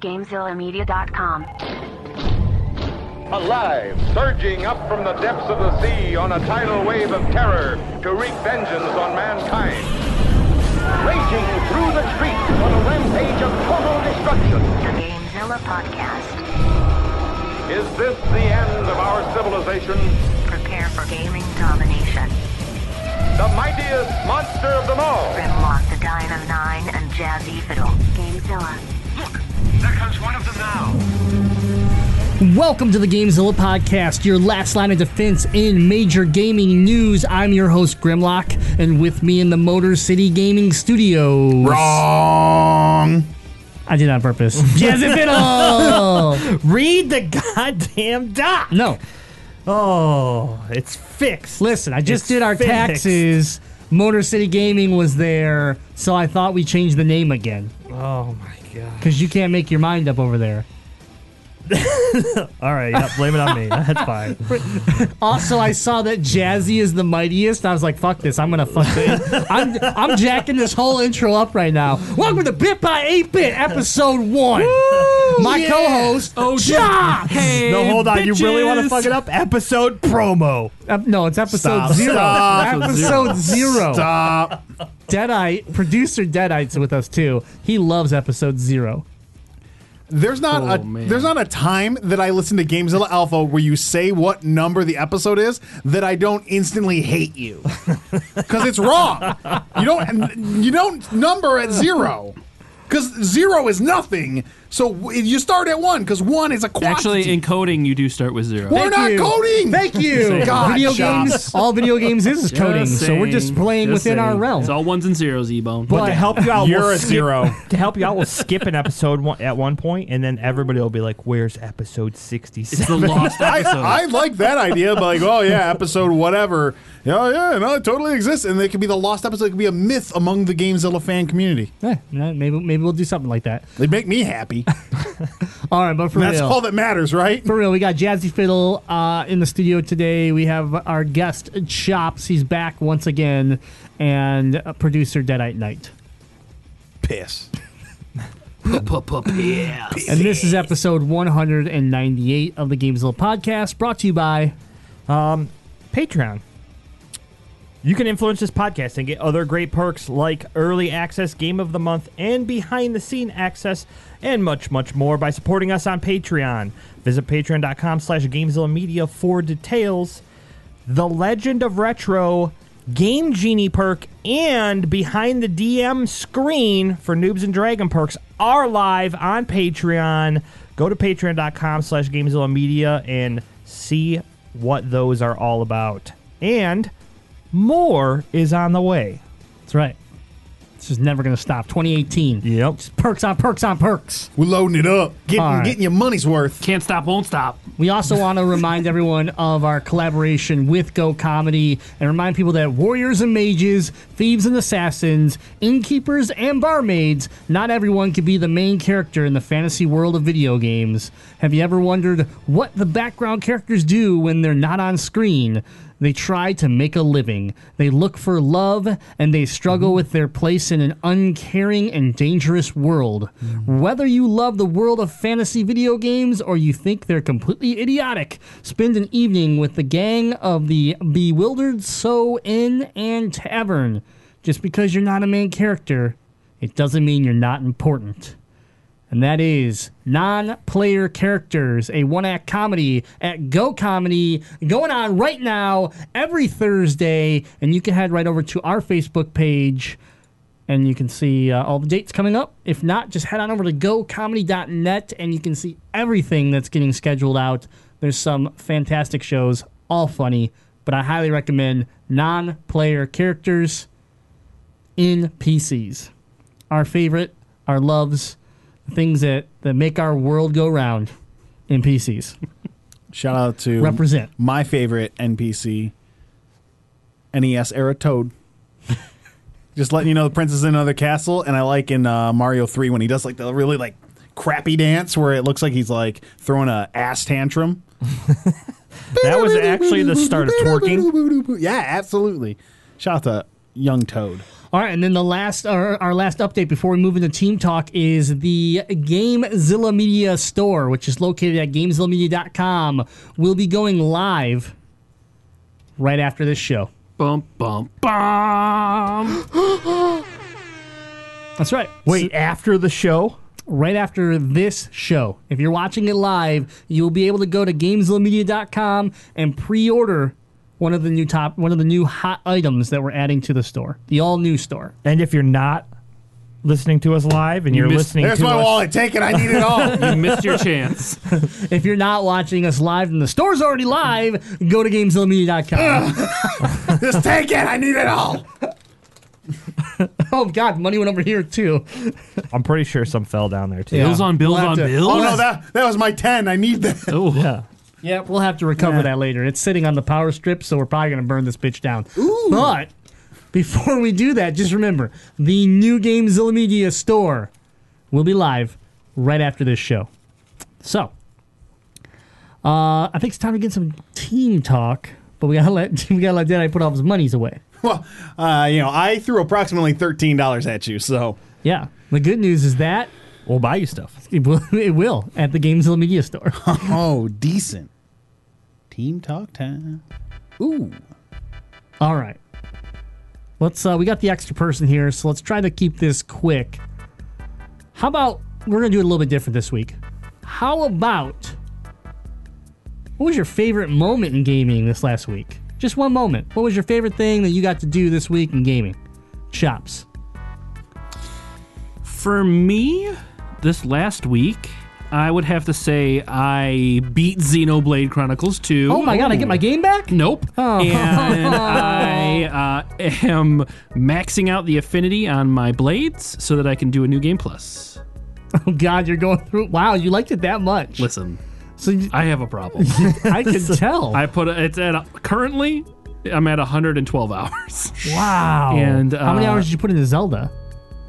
GameZillaMedia.com. Alive, surging up from the depths of the sea on a tidal wave of terror to wreak vengeance on mankind. Raging through the streets on a rampage of total destruction. The GameZilla Podcast. Is this the end of our civilization? Prepare for gaming domination. The mightiest monster of them all. Grimlock the Dino 9 and Jazzy Fiddle. GameZilla. Look, there comes one of them now. Welcome to the Gamezilla Podcast, your last line of defense in major gaming news. I'm your host, Grimlock, and with me in the Motor City Gaming Studios. Wrong. I did it on purpose. Jazzy Fiddle! Read the goddamn doc. no, Oh, it's fixed. listen, I just It's did our fixed. taxes. Motor City Gaming was there, so I thought we changed the name again. Oh my god. Because you can't make your mind up over there. All right, yep, blame it on me. That's fine. Also, I saw that Jazzy is the mightiest. I was like, "Fuck this! I'm gonna fuck it. I'm I'm jacking this whole intro up right now." Welcome to Bit by Eight Bit, episode one. My yeah. co-host, oh, Josh. Hey, no, hold on. You really want to fuck it up? Episode promo. Uh, no, it's episode Stop. zero. Stop. Episode zero. Stop. Deadeye, producer Deadeye's with us too. He loves episode zero. There's not Oh, a man. there's not a time that I listen to Gamezilla Alpha where you say what number the episode is that I don't instantly hate you because it's wrong. You don't you don't number at zero because zero is nothing. So you start at one because one is a quantity. Actually, in coding, you do start with zero. We're Thank not you. coding. Thank you. God, video Chops. games. All video games is, is coding, Just so we're just playing Just within our realm. It's all ones and zeros, E-Bone. But- to help you out, You're we'll a skip- zero. To help you out, we'll skip an episode one, at one point, and then everybody will be like, "Where's episode it's the lost I, episode. I like that idea, but like, oh yeah, episode whatever. Yeah, oh, yeah, no, it totally exists, and it could be the lost episode. It could be a myth among the Gamezilla fan community. Yeah, maybe maybe we'll do something like that. They make me happy. All right, but for real. That's real, all that matters, right? for real, we got Jazzy Fiddle uh, in the studio today. We have our guest Chops. He's back once again, and uh, producer Deadite Night. Piss. yeah. And this is episode 198 of the Gamezilla podcast, brought to you by. Patreon. You can influence this podcast and get other great perks like early access, game of the month, and behind the scene access, and much, much more by supporting us on Patreon. Visit patreon.com slash Gamezilla Media for details. The Legend of Retro Game Genie perk and behind the DM screen for Noobs and Dragon perks are live on Patreon. Go to patreon.com slash Gamezilla Media and see what those are all about. And more is on the way. That's right. This is never going to stop. 2018. Yep. Just perks on perks on perks. We're loading it up, getting All right. getting your money's worth. Can't stop, won't stop. We also want to remind everyone of our collaboration with Go Comedy and remind people that warriors and mages, thieves and assassins, innkeepers and barmaids, not everyone can be the main character in the fantasy world of video games. Have you ever wondered what the background characters do when they're not on screen? They try to make a living. They look for love and they struggle mm-hmm. with their place in an uncaring and dangerous world. Mm. Whether you love the world of fantasy video games or you think they're completely idiotic, spend an evening with the gang of the Bewildered So Inn and Tavern. Just because you're not a main character, it doesn't mean you're not important and that is non-player characters, a one-act comedy at Go Comedy, going on right now every Thursday, and you can head right over to our Facebook page. And you can see uh, all the dates coming up. If not, just head on over to gocomedy.net and you can see everything that's getting scheduled out. There's some fantastic shows, all funny, but I highly recommend non player characters NPCs. Our favorite, our loves, things that, that make our world go round NPCs. Shout out to Represent. my favorite NPC, NES era Toad. Just letting you know, the prince is in another castle, and I like in uh, Mario Three when he does like the really like crappy dance where it looks like he's like throwing a ass tantrum. That was actually the start of twerking. Yeah, absolutely. Shout out to young Toad. All right, and then the last our, our last update before we move into team talk is the GameZilla Media store, which is located at gamezillamedia.com. will be going live right after this show. Bum bum bum. That's right. Wait, after the show? right after this show. If you're watching it live, you'll be able to go to gamezillamedia.com and pre-order one of the new top one of the new hot items that we're adding to the store. The all new store. And if you're not listening to us live and you're missed- listening There's to my us, wallet. Take it. I need it all. You missed your chance. If you're not watching us live and the store's already live, go to gamezillamedia.com. Just take it. I need it all. oh god, money went over here too. I'm pretty sure some fell down there too. Yeah. Bills on bills We'll on to- bills. Oh no, that that was my ten. I need that. Oh, Yeah. Yeah, we'll have to recover that later. It's sitting on the power strip, so we're probably going to burn this bitch down. But before we do that, just remember the new GameZilla Media store will be live right after this show. So, uh, I think it's time to get some team talk, but we gotta let we gotta let Deadeye put all his monies away. Well, uh, you know, I threw approximately thirteen dollars at you, so Yeah, the good news is that We'll buy you stuff. it will, it will at the GameZilla Media store. oh, decent. Team talk time. Ooh. All right. Let's uh we got the extra person here, so let's try to keep this quick. How about we're gonna do it a little bit different this week. How about what was your favorite moment in gaming this last week? Just one moment. What was your favorite thing that you got to do this week in gaming? Chops. For me, this last week, I would have to say I beat Xenoblade Chronicles 2. Oh my god, I get my game back? Nope. Oh. And I uh, am maxing out the affinity on my blades so that I can do a new game plus. Oh god, you're going through Wow, you liked it that much. Listen, So you, I have a problem. I can tell. I put it's at currently I'm at 112 hours. wow. And, how many uh, hours did you put into Zelda?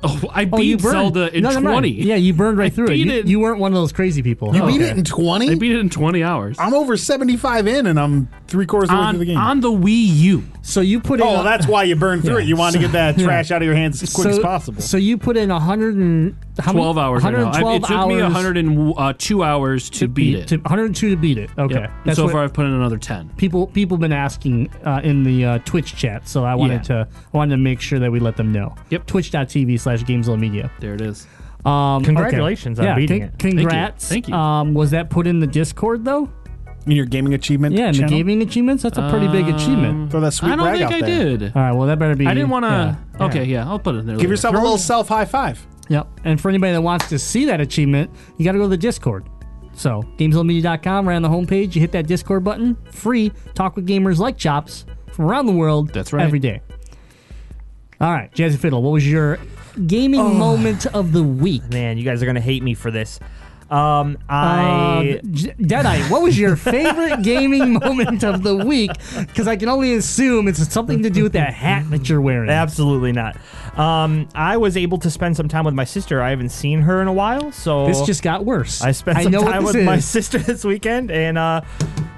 Oh, I Oh, you beat burned. Zelda in No, never mind. 20. Yeah, you burned right I through it. You, it. you weren't one of those crazy people. You Oh, beat okay. it in twenty. I beat it in 20 hours. I'm over seventy-five in, and I'm three quarters of the way through the game. on the Wii U. So you put in. oh, a- that's why you burned through Yeah. it. You want to get that Yeah. trash out of your hands as quick so, as possible. So you put in 100 and how many- 12 hours. right now. I- It took me 102 hours to, beat it. To 102 to beat it. Okay. Yep. And so what far, I've put in another 10. people people been asking uh, in the uh, Twitch chat, so I wanted Yeah. to I wanted to make sure that we let them know. Yep. Twitch.tv slash Gamezilla Media. There it is. Um, Congratulations okay. on yeah, beating con- it. Congrats. Thank you. Um, was that put in the Discord though? in your gaming achievement, Yeah, in the gaming achievements. That's a pretty big achievement. throw that sweet I don't brag think out I there. did. All right. Well, that better be. I didn't want to. yeah. Okay, yeah, I'll put it in there. Give later. yourself a little self high five. Yep. And for anybody that wants to see that achievement, you got to go to the Discord. So, GameZillaMedia.com, right on the homepage, you hit that Discord button, free, talk with gamers like Chops from around the world That's right. every day. All right, Jazzy Fiddle, what was your gaming Oh. moment of the week? Man, you guys are gonna hate me for this. Um, I J- Deadeye, what was your favorite gaming moment of the week? Because I can only assume it's something to do with that hat that you're wearing. absolutely not. Um, I was able to spend some time with my sister. I haven't seen her in a while, so This just got worse. I spent some know time with my sister this weekend, and uh,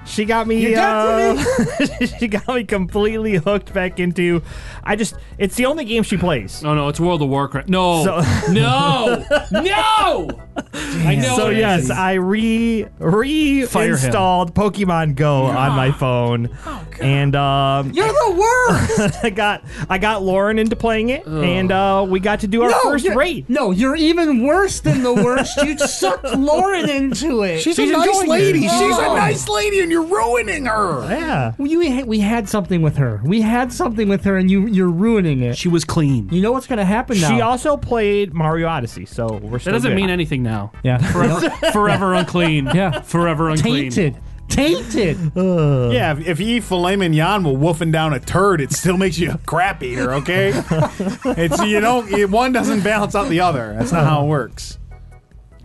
she got me. You got uh, she got me completely hooked back into. I just. It's the only game she plays. Oh no, it's World of Warcraft. No, So- no, no. I know. So yes, is. I re reinstalled Pokemon Go on my phone, and um, You're the worst! I got I got Lauren into playing it, and uh, we got to do our first you're- raid. No, you're even worse than the worst. you sucked Lauren into it. She's, She's a nice enjoying it. lady. She's Oh. a nice lady, and you're ruining her. Yeah. We, we had- we had something with her. We had something with her, and you you're ruining it. she was clean. You know what's gonna happen now? She also played Mario Odyssey, so we're That doesn't good. mean anything now. yeah, Forever, forever unclean. Yeah. forever unclean. tainted, tainted. Yeah, if, if you eat filet mignon while wolfing down a turd, it still makes you a crap eater. Okay, it's you know it, one doesn't balance out the other. That's not how it works.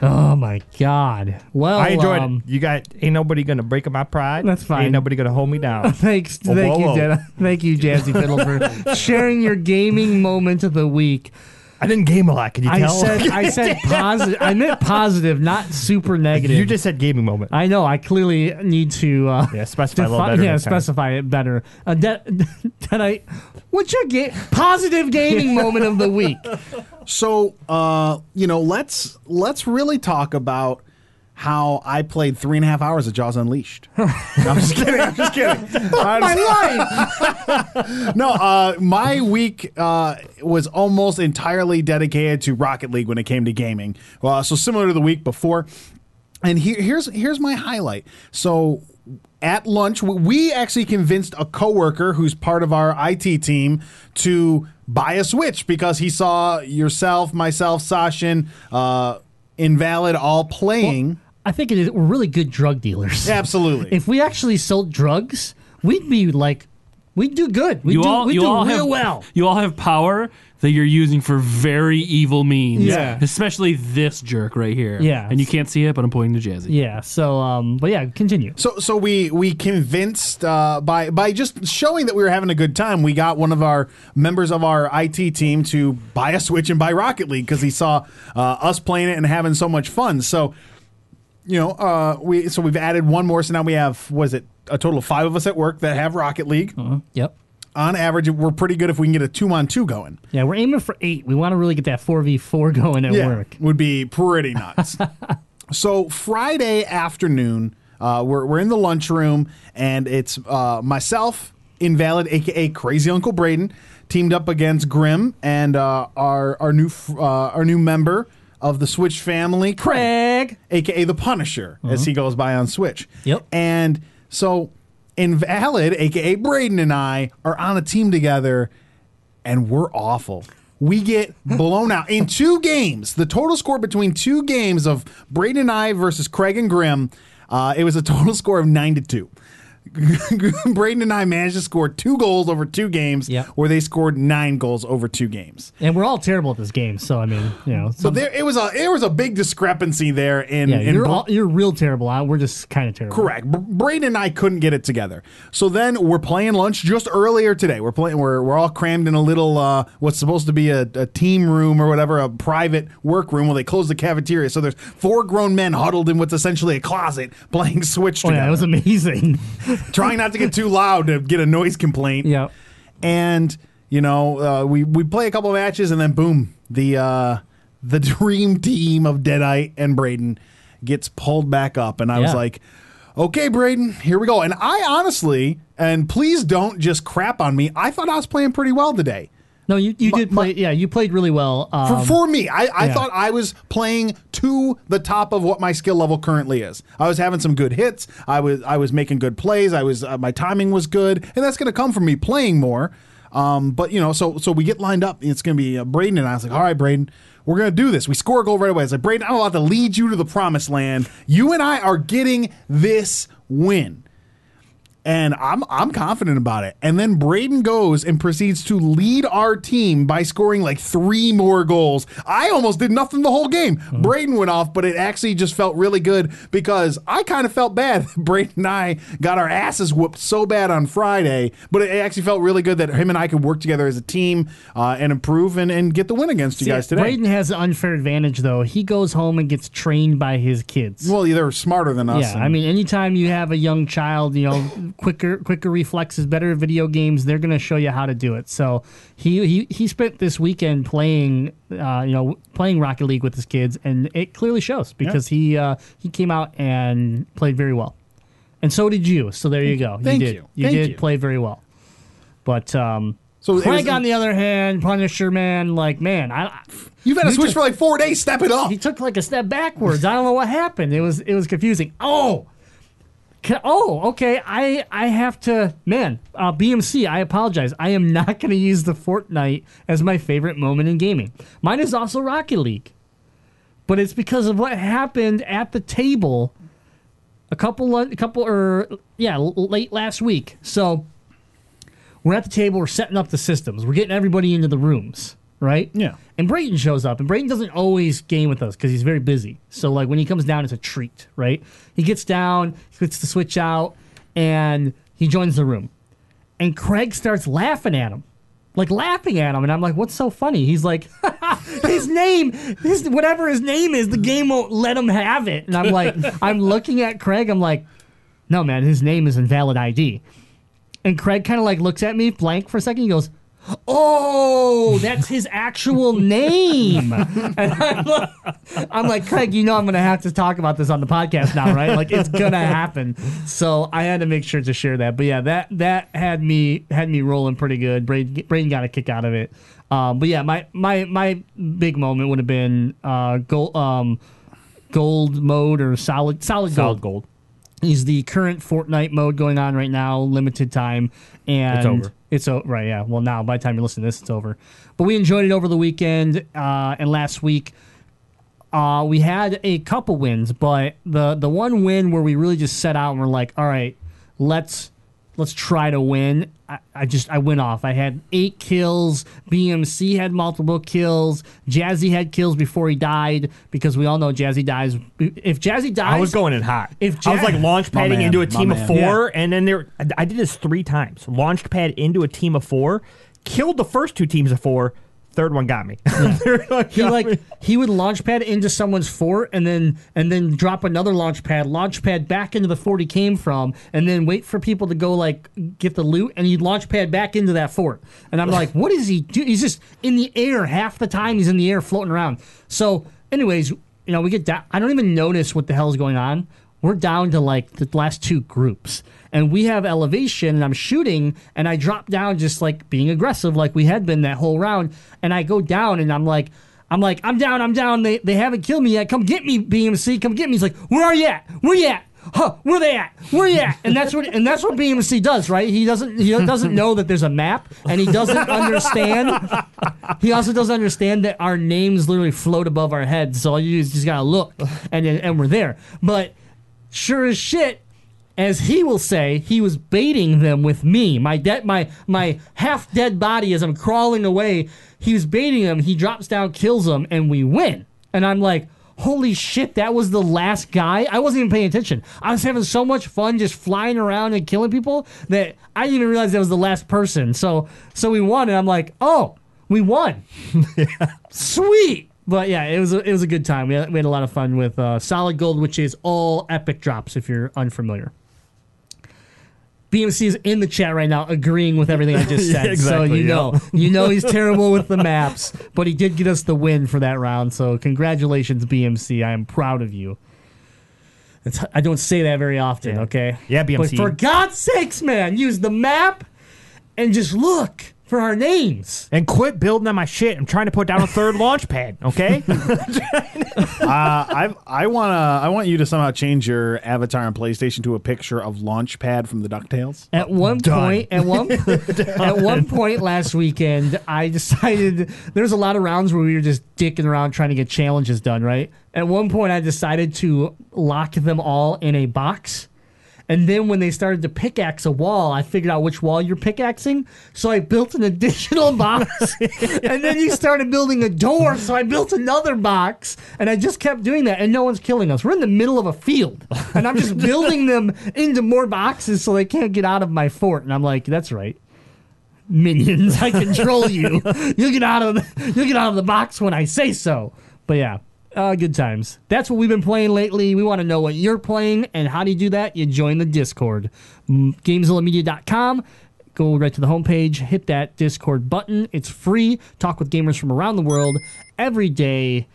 Oh my god. Well, I enjoyed um, it. You got ain't nobody gonna break up my pride. That's fine. Ain't nobody gonna hold me down. Thanks, Whoa, thank whoa, you, whoa. Thank you, Jazzy Fiddle, for sharing your gaming moment of the week. I didn't game a lot. Can you I tell? said I said positive. I meant positive, not super negative. you just said gaming moment. I know. I clearly need to. Uh, Yeah, specify a little better Yeah, next time. specify it better. Uh, that, that I. What's your ga- positive gaming moment of the week? So, uh, you know, let's let's really talk about how I played three and a half hours of Jaws Unleashed. No, I'm just kidding. I'm just kidding. My life. no, uh, my week uh, was almost entirely dedicated to Rocket League when it came to gaming. Uh, so similar to the week before. And here, here's here's my highlight. So at lunch, we actually convinced a coworker who's part of our IT team to buy a Switch because he saw yourself, myself, Sashin, uh, Invalid all playing. I think it is, we're really good drug dealers. Absolutely. If we actually sold drugs, we'd be like, we'd do good. We'd you do, all, we'd you do all real have, well. You all have power that you're using for very evil means. Yeah. Especially this jerk right here. Yeah. And you can't see it, but I'm pointing to Jazzy. Yeah. So, um, but yeah, continue. So so we we convinced uh, by by just showing that we were having a good time. We got one of our members of our IT team to buy a Switch and buy Rocket League because he saw uh, us playing it and having so much fun. So you know uh, we so we've added one more. So now we have was it a total of five of us at work that have Rocket League. Yep. On average, we're pretty good if we can get a two on two going. Yeah, we're aiming for eight. We want to really get that four v four going at work. would be pretty nuts. so Friday afternoon, uh, we're we're in the lunchroom, and it's uh, myself, Invalid, aka Crazy Uncle Braden, teamed up against Grim and uh, our our new uh, our new member of the Switch family, Craig. aka the Punisher, as he goes by on Switch. Yep. And so Invalid, aka Braden, and I are on a team together, and we're awful. We get blown out in two games. The total score between two games of Braden and I versus Craig and Grimm, uh, it was a total score of nine to two. Braden and I managed to score two goals over two games, Yep. where they scored nine goals over two games. And we're all terrible at this game. So I mean, you know, So there, it was a there was a big discrepancy there in, yeah, in you're all, you're real terrible. We're just kind of terrible. Correct. Braden and I couldn't get it together. So then we're playing lunch just earlier today. We're playing. We're we're all crammed in a little uh, what's supposed to be a, a team room or whatever, a private work room. Where they close the cafeteria. So there's four grown men huddled in what's essentially a closet playing Switch Oh together, yeah, it was amazing. trying not to get too loud to get a noise complaint. yeah. And you know, uh, we we play a couple matches, and then boom, the uh, the dream team of Deadite and Braden gets pulled back up, and I was Yeah. like, okay, Braden, here we go. And I honestly, and please don't just crap on me. I thought I was playing pretty well today. No, you, you My- did play. yeah, you played really well. For, Um, for me, I, I yeah. thought I was playing to the top of what my skill level currently is. I was having some good hits. I was I was making good plays. I was uh, my timing was good, and that's going to come from me playing more. Um, but you know, so so we get lined up. It's going to be uh, Braden and I. I was like, all right, Braden, we're going to do this. We score a goal right away. I was like, Braden, I'm about to lead you to the promised land. You and I are getting this win and I'm I'm confident about it. And then Braden goes and proceeds to lead our team by scoring like three more goals. I almost did nothing the whole game. Braden went off, but it actually just felt really good because I kind of felt bad. Braden and I got our asses whooped so bad on Friday, but it actually felt really good that him and I could work together as a team uh, and improve and, and get the win against you guys today. Braden has an unfair advantage though. He goes home and gets trained by his kids. well, they're smarter than us. yeah, and- I mean, anytime you have a young child, you know, quicker quicker reflexes, better video games, they're going to show you how to do it. So he he he spent this weekend playing, uh, you know, playing Rocket League with his kids, and it clearly shows because he uh, he came out and played very well, and so did you. So there you go. Thank you did. you. You Thank did you. play very well, but. um So Craig, on the other hand, Punisher man, like man, I You've had a switch took- for like four days. Step it up. he took like a step backwards. I don't know what happened. It was it was confusing. Oh, Ca- oh, okay. I I have to man. Uh, BMC, I apologize. I am not going to use the Fortnite as my favorite moment in gaming. Mine is also Rocket League, but it's because of what happened at the table a couple a couple or yeah late last week. So we're at the table. We're setting up the systems. We're getting everybody into the rooms. Right? Yeah. And Braden shows up, and Braden doesn't always game with us because he's very busy. So like when he comes down, it's a treat, right? He gets down, he gets the switch out, and he joins the room. And Craig starts laughing at him, like laughing at him, and I'm like, "What's so funny?" He's like, his name, his whatever his name is, the game won't let him have it. And I'm like, I'm looking at Craig. I'm like, no, man, his name is invalid ID. And Craig kind of like looks at me blank for a second. He goes, Oh, that's his actual name. And I'm like, I'm like, Craig, you know I'm going to have to talk about this on the podcast now, right? Like it's going to happen. So I had to make sure to share that. But yeah, that that had me had me rolling pretty good. Braden, Braden got a kick out of it. Um, but yeah, my my my big moment would have been uh, gold um, gold mode or solid solid, Solid gold. gold. He's the current Fortnite mode going on right now, limited time, and It's over. It's over, right? Yeah. Well, now by the time you listen to this, it's over. But we enjoyed it over the weekend uh, and last week. Uh, we had a couple wins, but the the one win where we really just set out and we're like, all right, let's let's try to win. I, I just I went off. I had eight kills. BMC had multiple kills. Jazzy had kills before he died because we all know Jazzy dies. If Jazzy dies, I was going in hot. If I was like launch My padding man, into a my team of man. four, and then there, I- I did this three times. Launched pad into a team of four, killed the first two teams of four. Third one got me. Third one he got like me. he would launch pad into someone's fort and then and then drop another launch pad, launch pad back into the fort he came from, and then wait for people to go like get the loot, and he'd launch pad back into that fort. And I'm like, what is he do? He's just in the air half the time. He's in the air floating around. So, anyways, you know, we get down. I don't even notice what the hell is going on. We're down to like the last two groups. And we have elevation, and I'm shooting, and I drop down just like being aggressive, like we had been that whole round. And I go down, and I'm like, I'm like, I'm down, I'm down. They, they haven't killed me yet. Come get me, BMC. Come get me. He's like, where are you at? Where you at? Huh? Where they at? Where you at? And that's what and that's what BMC does, right? He doesn't he doesn't know that there's a map, and he doesn't understand. He also doesn't understand that our names literally float above our heads. So all you just gotta look, and and we're there. But sure as shit, as he will say, he was baiting them with me. My dead, my my half dead body as I'm crawling away. He was baiting them. He drops down, kills them, and we win. And I'm like, holy shit, that was the last guy. I wasn't even paying attention. I was having so much fun just flying around and killing people that I didn't even realize that was the last person. So so we won, and I'm like, oh, we won. Sweet. But yeah, it was a, it was a good time. We had, we had a lot of fun with uh, Solid Gold, which is all epic drops. If you're unfamiliar, BMC is in the chat right now, agreeing with everything I just Yeah, said. exactly, so you yeah. know, you know he's terrible with the maps, but he did get us the win for that round. So congratulations, BMC. I am proud of you. It's, I don't say that very often. Yeah. Okay. Yeah, BMC. But for God's sakes, man, use the map and just look for our names. and quit building on my shit. I'm trying to put down a third launch pad. Okay. Uh, I I want to I want you to somehow change your avatar on PlayStation to a picture of Launchpad from the Ducktales. At one Done. point, at one at one point last weekend, I decided there's a lot of rounds where we were just dicking around trying to get challenges done. Right. At one point, I decided to lock them all in a box. And then when they started to pickaxe a wall, I figured out which wall you're pickaxing. So I built an additional box. and then you started building a door. So I built another box. And I just kept doing that. And no one's killing us. We're in the middle of a field. And I'm just building them into more boxes so they can't get out of my fort. And I'm like, that's right. Minions, I control you. You'll get out of the, you'll get out of the box when I say so. But yeah, uh, good times. That's what we've been playing lately. We want to know what you're playing, and how do you do that? You join the Discord. GameZillaMedia.com. Go right to the homepage, hit that Discord button. It's free. Talk with gamers from around the world every day.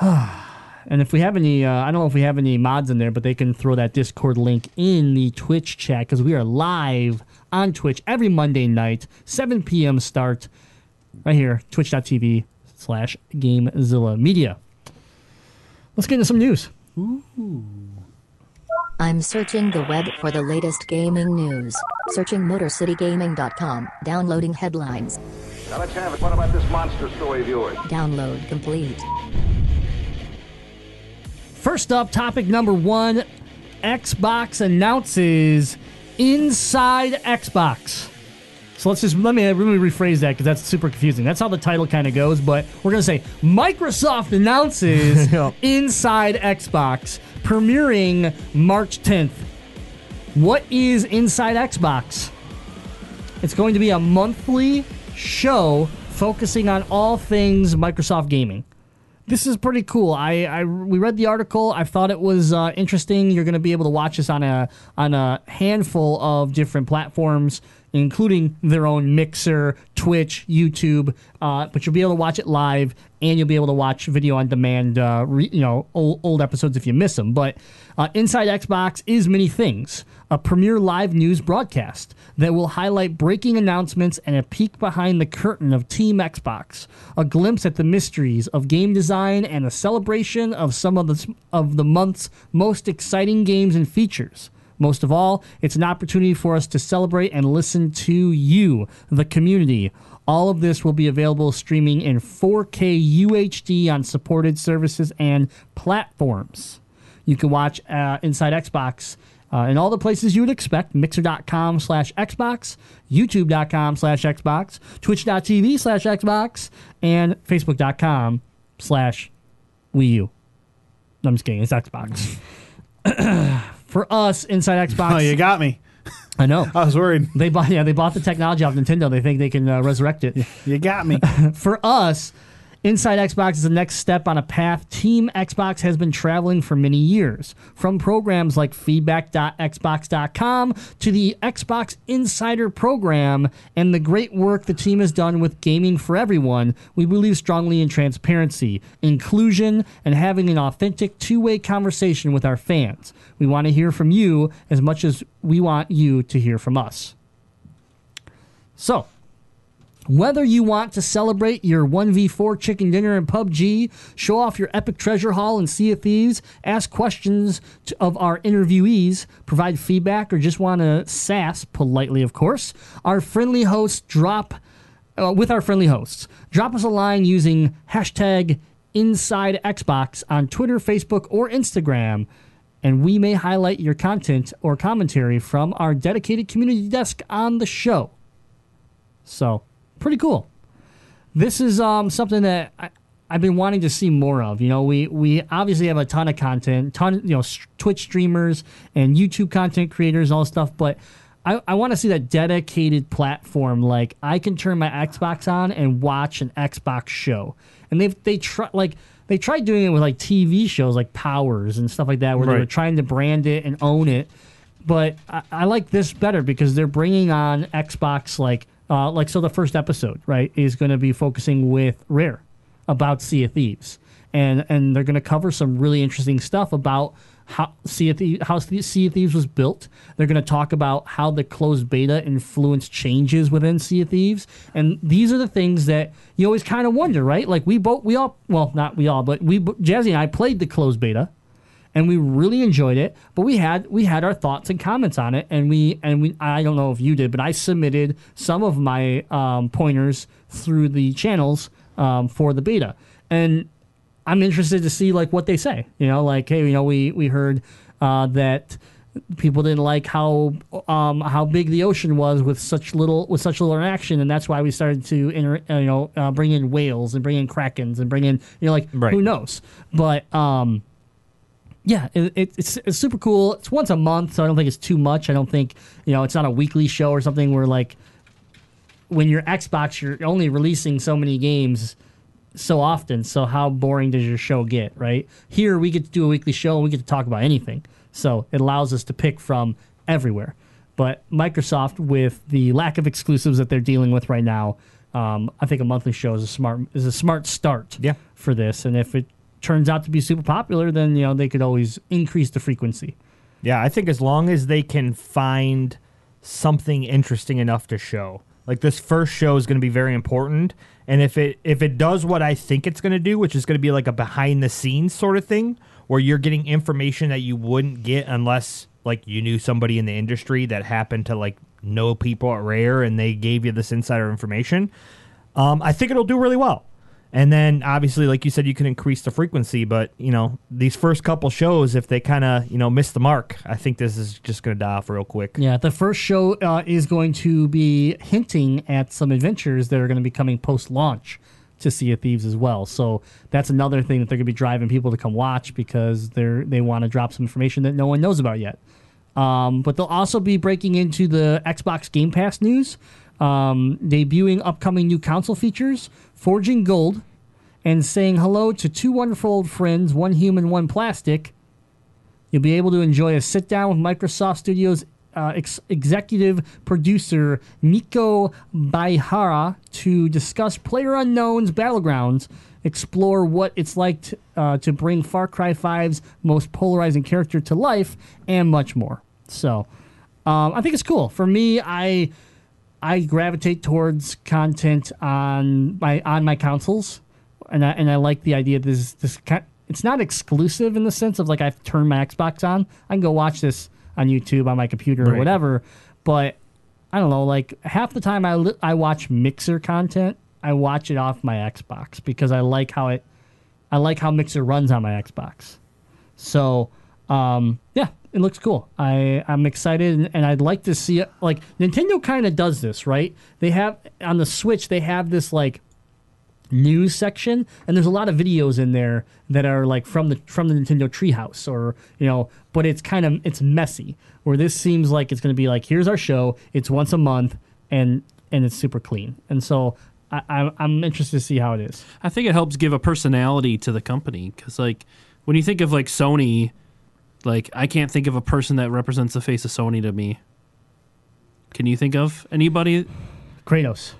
And if we have any, uh, I don't know if we have any mods in there, but they can throw that Discord link in the Twitch chat because we are live on Twitch every Monday night, 7 p.m. start, right here, twitch.tv slash GameZilla Media. Let's get into some news. I'm searching the web for the latest gaming news. Searching MotorCityGaming.com. Downloading headlines. Now let's have it. What about this monster story of yours? Download complete. First up, topic number one Xbox announces Inside Xbox. So let's just let me rephrase that because that's super confusing. That's how the title kind of goes, but we're gonna say Microsoft announces Yeah. Inside Xbox premiering March 10th. What is Inside Xbox? It's going to be a monthly show focusing on all things Microsoft gaming. This is pretty cool. I, I we read the article. I thought it was uh, interesting. You're going to be able to watch this on a on a handful of different platforms, including their own Mixer, Twitch, YouTube. Uh, but you'll be able to watch it live, and you'll be able to watch video on demand. Uh, re, you know, old, old episodes if you miss them. But uh, Inside Xbox is many things. A premier live news broadcast that will highlight breaking announcements and a peek behind the curtain of Team Xbox, a glimpse at the mysteries of game design, and a celebration of some of the of the month's most exciting games and features. Most of all, it's an opportunity for us to celebrate and listen to you, the community. All of this will be available streaming in 4K UHD on supported services and platforms. You can watch uh, Inside Xbox uh, in all the places you would expect mixer.com slash Xbox, youtube.com slash Xbox, twitch.tv slash Xbox, and facebook.com slash Wii I'm just kidding. It's Xbox. For us, Inside Xbox. Oh, you got me. I know. I was worried. They bought yeah, they bought the technology off Nintendo. They think they can uh, resurrect it. You got me. For us, Inside Xbox is the next step on a path Team Xbox has been traveling for many years. From programs like feedback.xbox.com to the Xbox Insider program and the great work the team has done with gaming for everyone, we believe strongly in transparency, inclusion, and having an authentic two way conversation with our fans. We want to hear from you as much as we want you to hear from us. So, whether you want to celebrate your 1v4 chicken dinner in PUBG, show off your epic treasure haul in Sea of Thieves, ask questions to, of our interviewees, provide feedback, or just want to sass, politely of course, our friendly hosts drop, uh, with our friendly hosts, drop us a line using hashtag Inside Xbox on Twitter, Facebook, or Instagram, and we may highlight your content or commentary from our dedicated community desk on the show. So, pretty cool. This is um, something that I, I've been wanting to see more of. You know, we we obviously have a ton of content, ton you know, Twitch streamers and YouTube content creators, all stuff, but. I, I want to see that dedicated platform. Like I can turn my Xbox on and watch an Xbox show, and they've they try like they tried doing it with like TV shows like Powers and stuff like that, where they were trying to brand it and own it but I, I like this better because they're bringing on Xbox like uh, like so the first episode right is going to be focusing with Rare about Sea of Thieves and and they're going to cover some really interesting stuff about how Sea of Thieves, how Sea of Thieves was built. They're going to talk about how the closed beta influenced changes within Sea of Thieves, and these are the things that you always kind of wonder, right? Like we both, we all, well, not we all, but we, Jazzy and I played the closed beta and we really enjoyed it. But we had we had our thoughts and comments on it, and we and we I don't know if you did, but I submitted some of my um, pointers through the channels um, for the beta, and I'm interested to see like what they say. You know, like hey, you know, we we heard uh, that people didn't like how um, how big the ocean was with such little with such little interaction, and that's why we started to inter, uh, you know uh, bring in whales and bring in krakens and bring in you know like Right. who knows, but um, yeah, it, it, it's it's super cool. It's once a month, so I don't think it's too much. I don't think you know it's not a weekly show or something where like when you're Xbox, you're only releasing so many games so often. So how boring does your show get, right? Here we get to do a weekly show and we get to talk about anything. So it allows us to pick from everywhere. But Microsoft, with the lack of exclusives that they're dealing with right now, um, I think a monthly show is a smart is a smart start Yeah. for this. And if it turns out to be super popular, then you know they could always increase the frequency. Yeah, I think as long as they can find something interesting enough to show. Like this first show is going to be very important, and if it if it does what I think it's going to do, which is going to be like a behind the scenes sort of thing, where you're getting information that you wouldn't get unless like you knew somebody in the industry that happened to like know people at Rare and they gave you this insider information. Um, I think it'll do really well. And then obviously, like you said, you can increase the frequency, but you know these first couple shows, if they kind of you know miss the mark, I think this is just going to die off real quick. Yeah, the first show uh, is going to be hinting at some adventures that are going to be coming post launch to Sea of Thieves as well. So that's another thing that they're going to be driving people to come watch because they're they want to drop some information that no one knows about yet. Um, but they'll also be breaking into the Xbox Game Pass news. um, debuting upcoming new console features, Forging Gold, and saying hello to two wonderful old friends, one human, one plastic. You'll be able to enjoy a sit down with Microsoft Studios uh, ex- executive producer Miko Baihara to discuss Player Unknown's Battlegrounds, explore what it's like to, uh, to bring Far Cry 5's most polarizing character to life, and much more. So, um, I think it's cool. For me, I I gravitate towards content on my on my consoles, and I and I like the idea. This this it's not exclusive in the sense of like I've turned my Xbox on. I can go watch this on YouTube on my computer or whatever. But I don't know. Like half the time I li- I watch Mixer content, I watch it off my Xbox because I like how it. I like how Mixer runs on my Xbox. So, um, yeah, it looks cool. I I'm excited, and, I'd like to see it. Like Nintendo kind of does this, right? They have on the Switch, they have this like news section, and there's a lot of videos in there that are like from the from the Nintendo Treehouse, or you know, but it's kind of it's messy. Where this seems like it's going to be like, here's our show. It's once a month, and and it's super clean. And so I, I'm I'm interested to see how it is. I think it helps give a personality to the company because, like, when you think of like Sony, like I can't think of a person that represents the face of Sony to me. Can you think of anybody Kratos.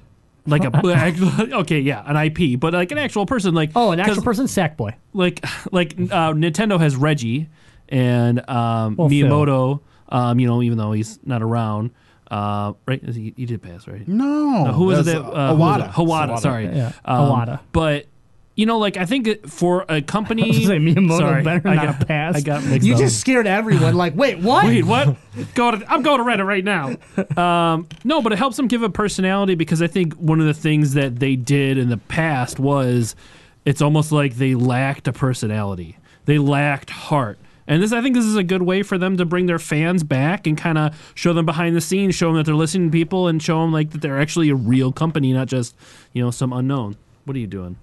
like a okay, yeah, an IP, but like an actual person, like Oh, an actual person, Sackboy. like like uh, Nintendo has Reggie and um, Well, Miyamoto. Um, you know, even though he's not around, uh, right? He, he did pass, right? No, Uh, who was it? that's, That, uh, who it? Hawada. Sorry, Yeah, Um, Iwata. But you know, like I think for a company, I was gonna say Miyamoto sorry, better I not got, pass. I got mixed you up. just scared everyone. Like, wait, what? Wait, what? go to, I'm going to Reddit right now. Um, no, but it helps them give a personality because I think one of the things that they did in the past was it's almost like they lacked a personality. They lacked heart. And this, I think, this is a good way for them to bring their fans back and kind of show them behind the scenes, show them that they're listening to people, and show them like that they're actually a real company, not just you know some unknown. What are you doing?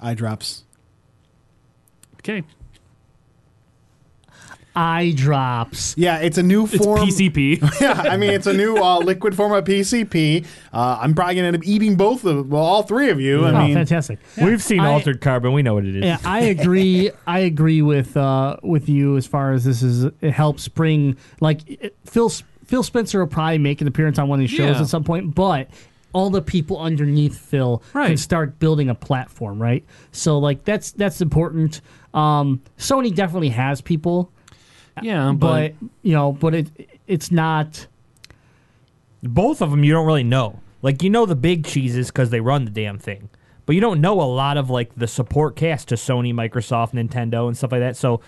Eye drops. Okay, Eye drops. Yeah, it's a new it's form. PCP. yeah, I mean it's a new uh, liquid form of PCP. Uh, I'm probably gonna end up eating both of well, all three of you. I oh, mean, fantastic. We've seen I- Altered Carbon. We know what it is. Yeah, I agree. I agree with uh, with you as far as this is. It helps bring like it, Phil Phil Spencer will probably make an appearance on one of these shows Yeah. at some point, but all the people underneath Phil can start building a platform, right? So like that's that's important. Um, Sony definitely has people, yeah, but, but, you know, but it it's not. Both of them you don't really know. Like you know the big cheeses because they run the damn thing, but you don't know a lot of like the support cast to Sony, Microsoft, Nintendo, and stuff like that. So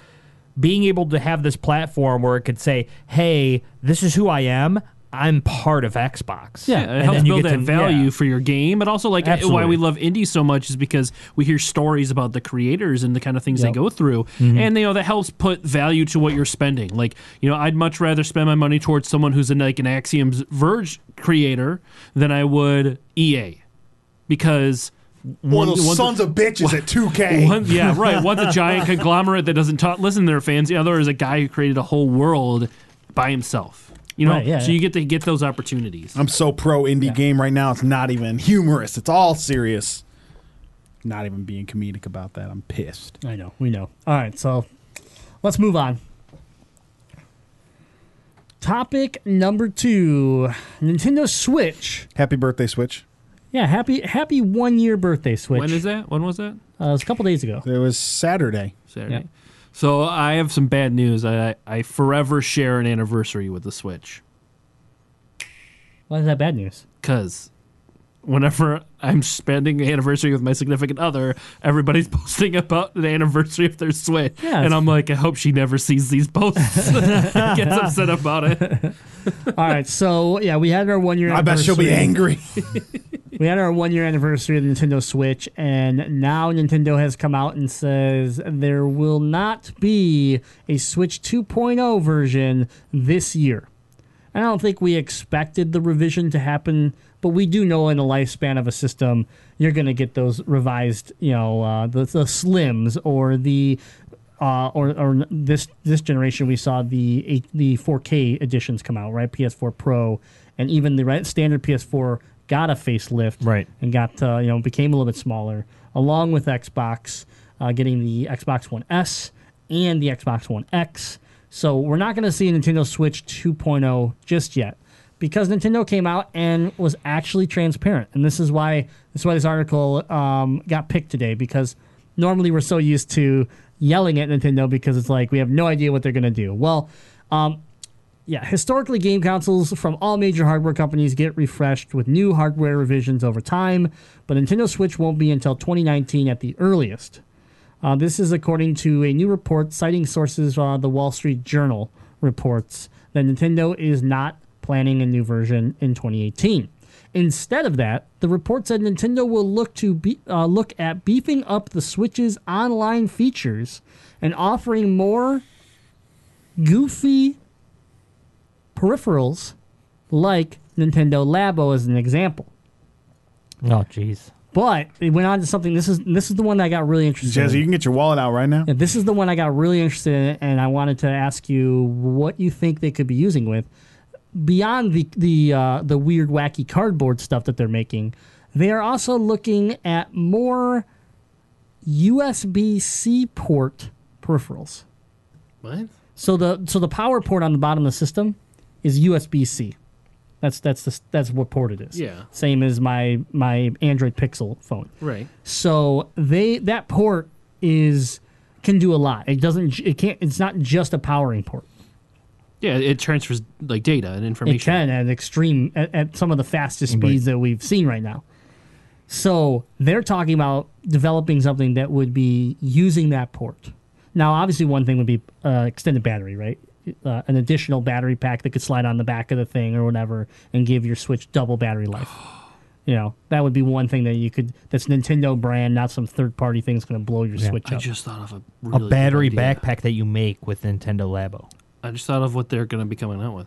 being able to have this platform where it could say, "Hey, this is who I am. I'm part of Xbox." Yeah, Yeah, it And helps you build get that to- value yeah. for your game, but also like why we love indie so much is because we hear stories about the creators and the kind of things Yep. they go through, Mm-hmm. and you know that helps put value to what you're spending. Like you know, I'd much rather spend my money towards someone who's in like an Axiom's Verge creator than I would EA, because one of those one's a- sons of bitches at 2K. one, yeah, right. One's a giant conglomerate that doesn't ta- listen to their fans. The other is a guy who created a whole world by himself. You know, Right, yeah, so yeah. you get to get those opportunities. I'm so pro indie game right now. It's not even humorous. It's all serious. Not even being comedic about that. I'm pissed. I know. We know. All right, so let's move on. Topic number two: Nintendo Switch. Happy birthday, Switch. Yeah, happy happy one year birthday, Switch. When is that? When was that? Uh, it was a couple days ago. It was Saturday. Saturday. Yeah. So I have some bad news. I I forever share an anniversary with the Switch Why is that bad news? because whenever I'm spending an anniversary with my significant other, everybody's posting about the anniversary of their Switch, Yeah, and I'm like, I hope she never sees these posts, gets upset about it. All right, so yeah, we had our one year. Anniversary. I bet she'll be angry. We had our one year anniversary of the Nintendo Switch, and now Nintendo has come out and says there will not be a Switch 2.0 version this year. I don't think we expected the revision to happen, but we do know in the lifespan of a system, you're going to get those revised, you know, uh, the, the slims or the. Uh, or, or this this generation we saw the eight, the 4K editions come out right PS4 Pro and even the standard PS4 got a facelift, Right. and got uh, you know became a little bit smaller, along with Xbox uh, getting the Xbox One S and the Xbox One X. So we're not going to see a Nintendo Switch 2.0 just yet because Nintendo came out and was actually transparent, and this is why this is why this article um, got picked today because normally we're so used to yelling at Nintendo because it's like we have no idea what they're going to do. Well, um, yeah, historically, game consoles from all major hardware companies get refreshed with new hardware revisions over time, but Nintendo Switch won't be until 2019 at the earliest. Uh, this is according to a new report citing sources uh, the Wall Street Journal reports that Nintendo is not planning a new version in 2018. Instead of that, the report said Nintendo will look to be, uh, look at beefing up the Switch's online features and offering more goofy peripherals like Nintendo Labo as an example. Oh, jeez. But it went on to something. This is this is the one that I got really interested. Jazzy, in. you can get your wallet out right now. Yeah, this is the one I got really interested in, and I wanted to ask you what you think they could be using with beyond the the uh, the weird, wacky cardboard stuff that they're making. They are also looking at more USB C port peripherals. What? So the so the power port on the bottom of the system is USB C. That's that's the, that's what port it is. Yeah. Same as my my Android Pixel phone. Right. So they that port is can do a lot. It doesn't. It can't. It's not just a powering port. Yeah, it transfers like data and It information. can at extreme at, at some of the fastest speeds that we've seen right now. So they're talking about developing something that would be using that port. Now, obviously, one thing would be uh, extended battery, right? Uh, an additional battery pack that could slide on the back of the thing or whatever, and give your Switch double battery life. You know, that would be one thing that you could. That's Nintendo brand, not some third party thing that's going to blow your Switch up. I up. just thought of a A really good battery idea. backpack that you make with Nintendo Labo. I just thought of what they're going to be coming out with.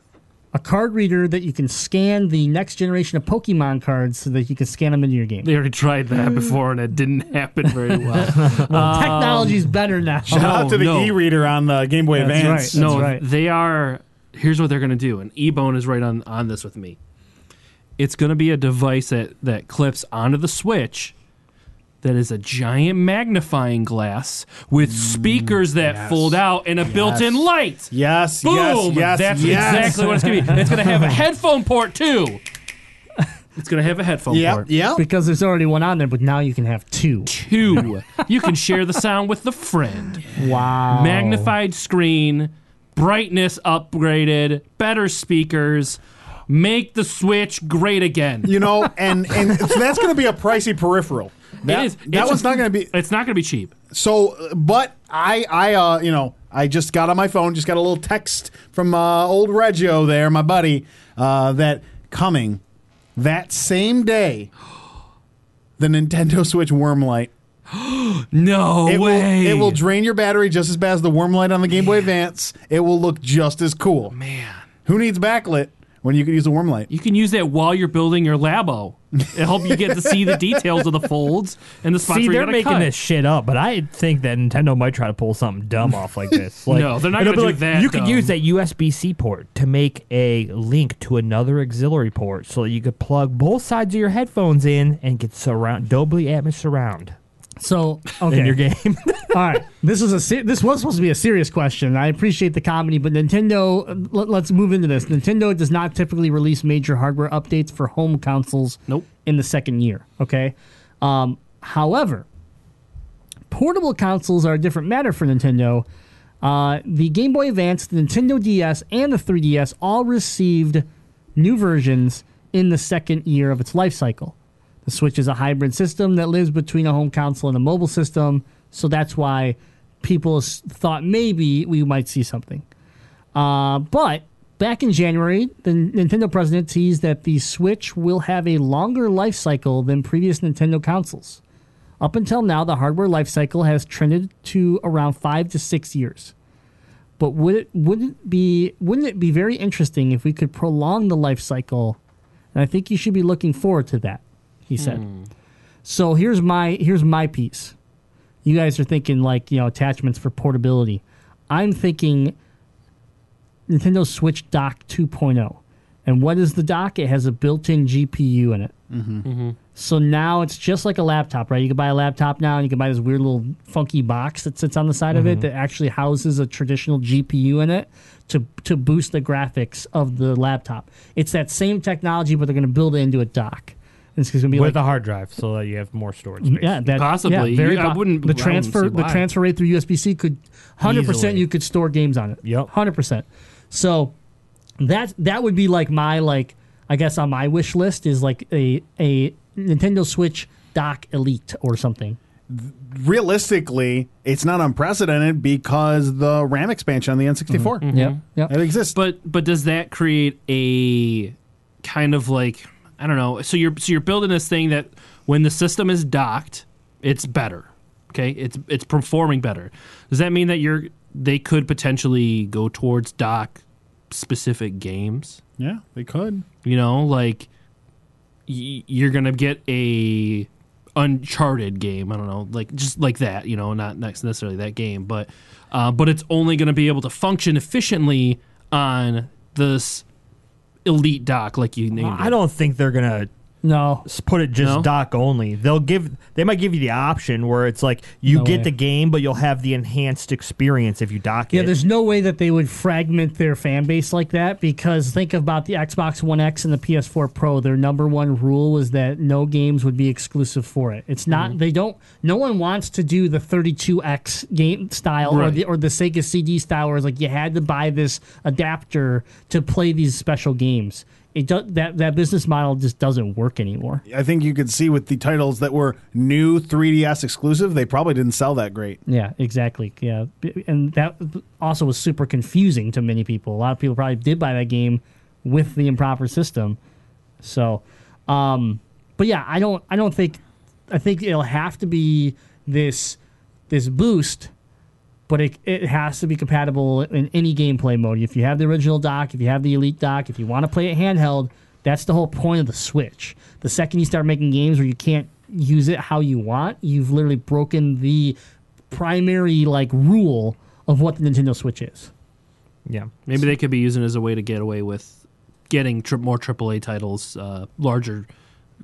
A card reader that you can scan the next generation of Pokemon cards so that you can scan them into your game. They already tried that mm. before and it didn't happen very well. Technology's better now. Shout out to the oh, no. e-reader on the Game Boy That's Advance. right. no, right. they are. Here's what they're going to do, and Ebone is right on on this with me. It's going to be a device that that clips onto the Switch. That is a giant magnifying glass with mm, speakers that yes. fold out and a built-in light. Yes, Boom! yes, yes, That's yes. exactly what it's going to be. It's going to have a headphone port too. It's going to have a headphone Yep, port. yep. Because there's already one on there, but now you can have two. Two. you can share the sound with the friend. Wow. magnified screen, brightness upgraded, better speakers, make the Switch great again. You know, and and so that's going to be a pricey peripheral. That, it is. That It's- one's not going to be It's not going to be cheap. so. But I, I, uh, you know, I just got on my phone, just got a little text from uh, old Reggio there, my buddy, uh, that coming that same day, the Nintendo Switch worm light. No It will, way. it will drain your battery just as bad as the worm light on the Game Boy Advance. It will look just as cool. Man, Who needs backlit when you can use a worm light? you can use that while you're building your labo. It help you get to see the details of the folds and the spots See, where they're you're making cut. this shit up, but I think that Nintendo might try to pull something dumb off like this. Like, No, they're not it'll gonna be do that You could dumb. use that USB C port to make a link to another auxiliary port, so that you could plug both sides of your headphones in and get surround Dolby Atmos surround So okay. in your game. All right. This is a se- this was supposed to be a serious question. I appreciate the comedy, but Nintendo. uh, Let, let's move into this. Nintendo does not typically release major hardware updates for home consoles. Nope. In the second year. Okay. Um, however, portable consoles are a different matter for Nintendo. Uh, the Game Boy Advance, the Nintendo DS, and the 3DS all received new versions in the second year of its life cycle. The Switch is a hybrid system that lives between a home console and a mobile system, so that's why people thought maybe we might see something. Uh, but back in January, the Nintendo president teased that the Switch will have a longer life cycle than previous Nintendo consoles. Up until now, the hardware life cycle has trended to around five to six years. But would it wouldn't be wouldn't it be very interesting if we could prolong the life cycle? And I think you should be looking forward to that, he said. Hmm. So here's my here's my piece. You guys are thinking like, you know, attachments for portability. I'm thinking Nintendo Switch Dock 2.0. And what is the dock? It has a built-in GPU in it. Mm-hmm. Mm-hmm. So now it's just like a laptop, right? You can buy a laptop now, and you can buy this weird little funky box that sits on the side of it mm-hmm. that actually houses a traditional GPU in it to to boost the graphics of the laptop. It's that same technology, but they're going to build it into a dock. And it's going to be with like a hard drive so that you have more storage space. yeah, that, Possibly. Yeah, very You- I wouldn't- I The wouldn't transfer, the transfer rate through USB C could, hundred percent, you could store games on it. Yep. hundred percent. So that that would be like my like I guess on my wish list is like a a Nintendo Switch dock Elite or something. Realistically, it's not unprecedented because the RAM expansion on the N64 mm-hmm. mm-hmm. Yeah, Yep. it exists. But but does that create a kind of like I don't know? So you're so you're building this thing that when the system is docked, it's better. Okay, it's it's performing better. Does that mean that you're they could potentially go towards dock specific games? yeah, they could. You know, like y- you're gonna get a Uncharted game. I don't know, like just like that. You know, not next necessarily that game, but uh, but it's only gonna be able to function efficiently on this elite dock like you named I it. don't think they're gonna No. s- put it just No? dock only. They'll give they might give you the option where it's like you No get way. the game, but you'll have the enhanced experience if you dock it. Yeah, it. there's no way that they would fragment their fan base like that because think about the Xbox One X and the PS4 Pro. Their number one rule was that no games would be exclusive for it. It's not mm-hmm. they don't no one wants to do the 32X game style or Right. the or the Sega CD style where it's like you had to buy this adapter to play these special games. It do, that that business model just doesn't work anymore. I think you could see with the titles that were new 3DS exclusive, they probably didn't sell that great. Yeah, exactly. Yeah, and that also was super confusing to many people. A lot of people probably did buy that game with the improper system. So, um, but yeah, I don't. I don't think. I think it'll have to be this this boost, but it it has to be compatible in any gameplay mode. If you have the original dock, if you have the elite dock, if you want to play it handheld, that's the whole point of the Switch. The second you start making games where you can't use it how you want, you've literally broken the primary like rule of what the Nintendo Switch is. yeah. Maybe they could be using it as a way to get away with getting tri- more AAA titles, uh, larger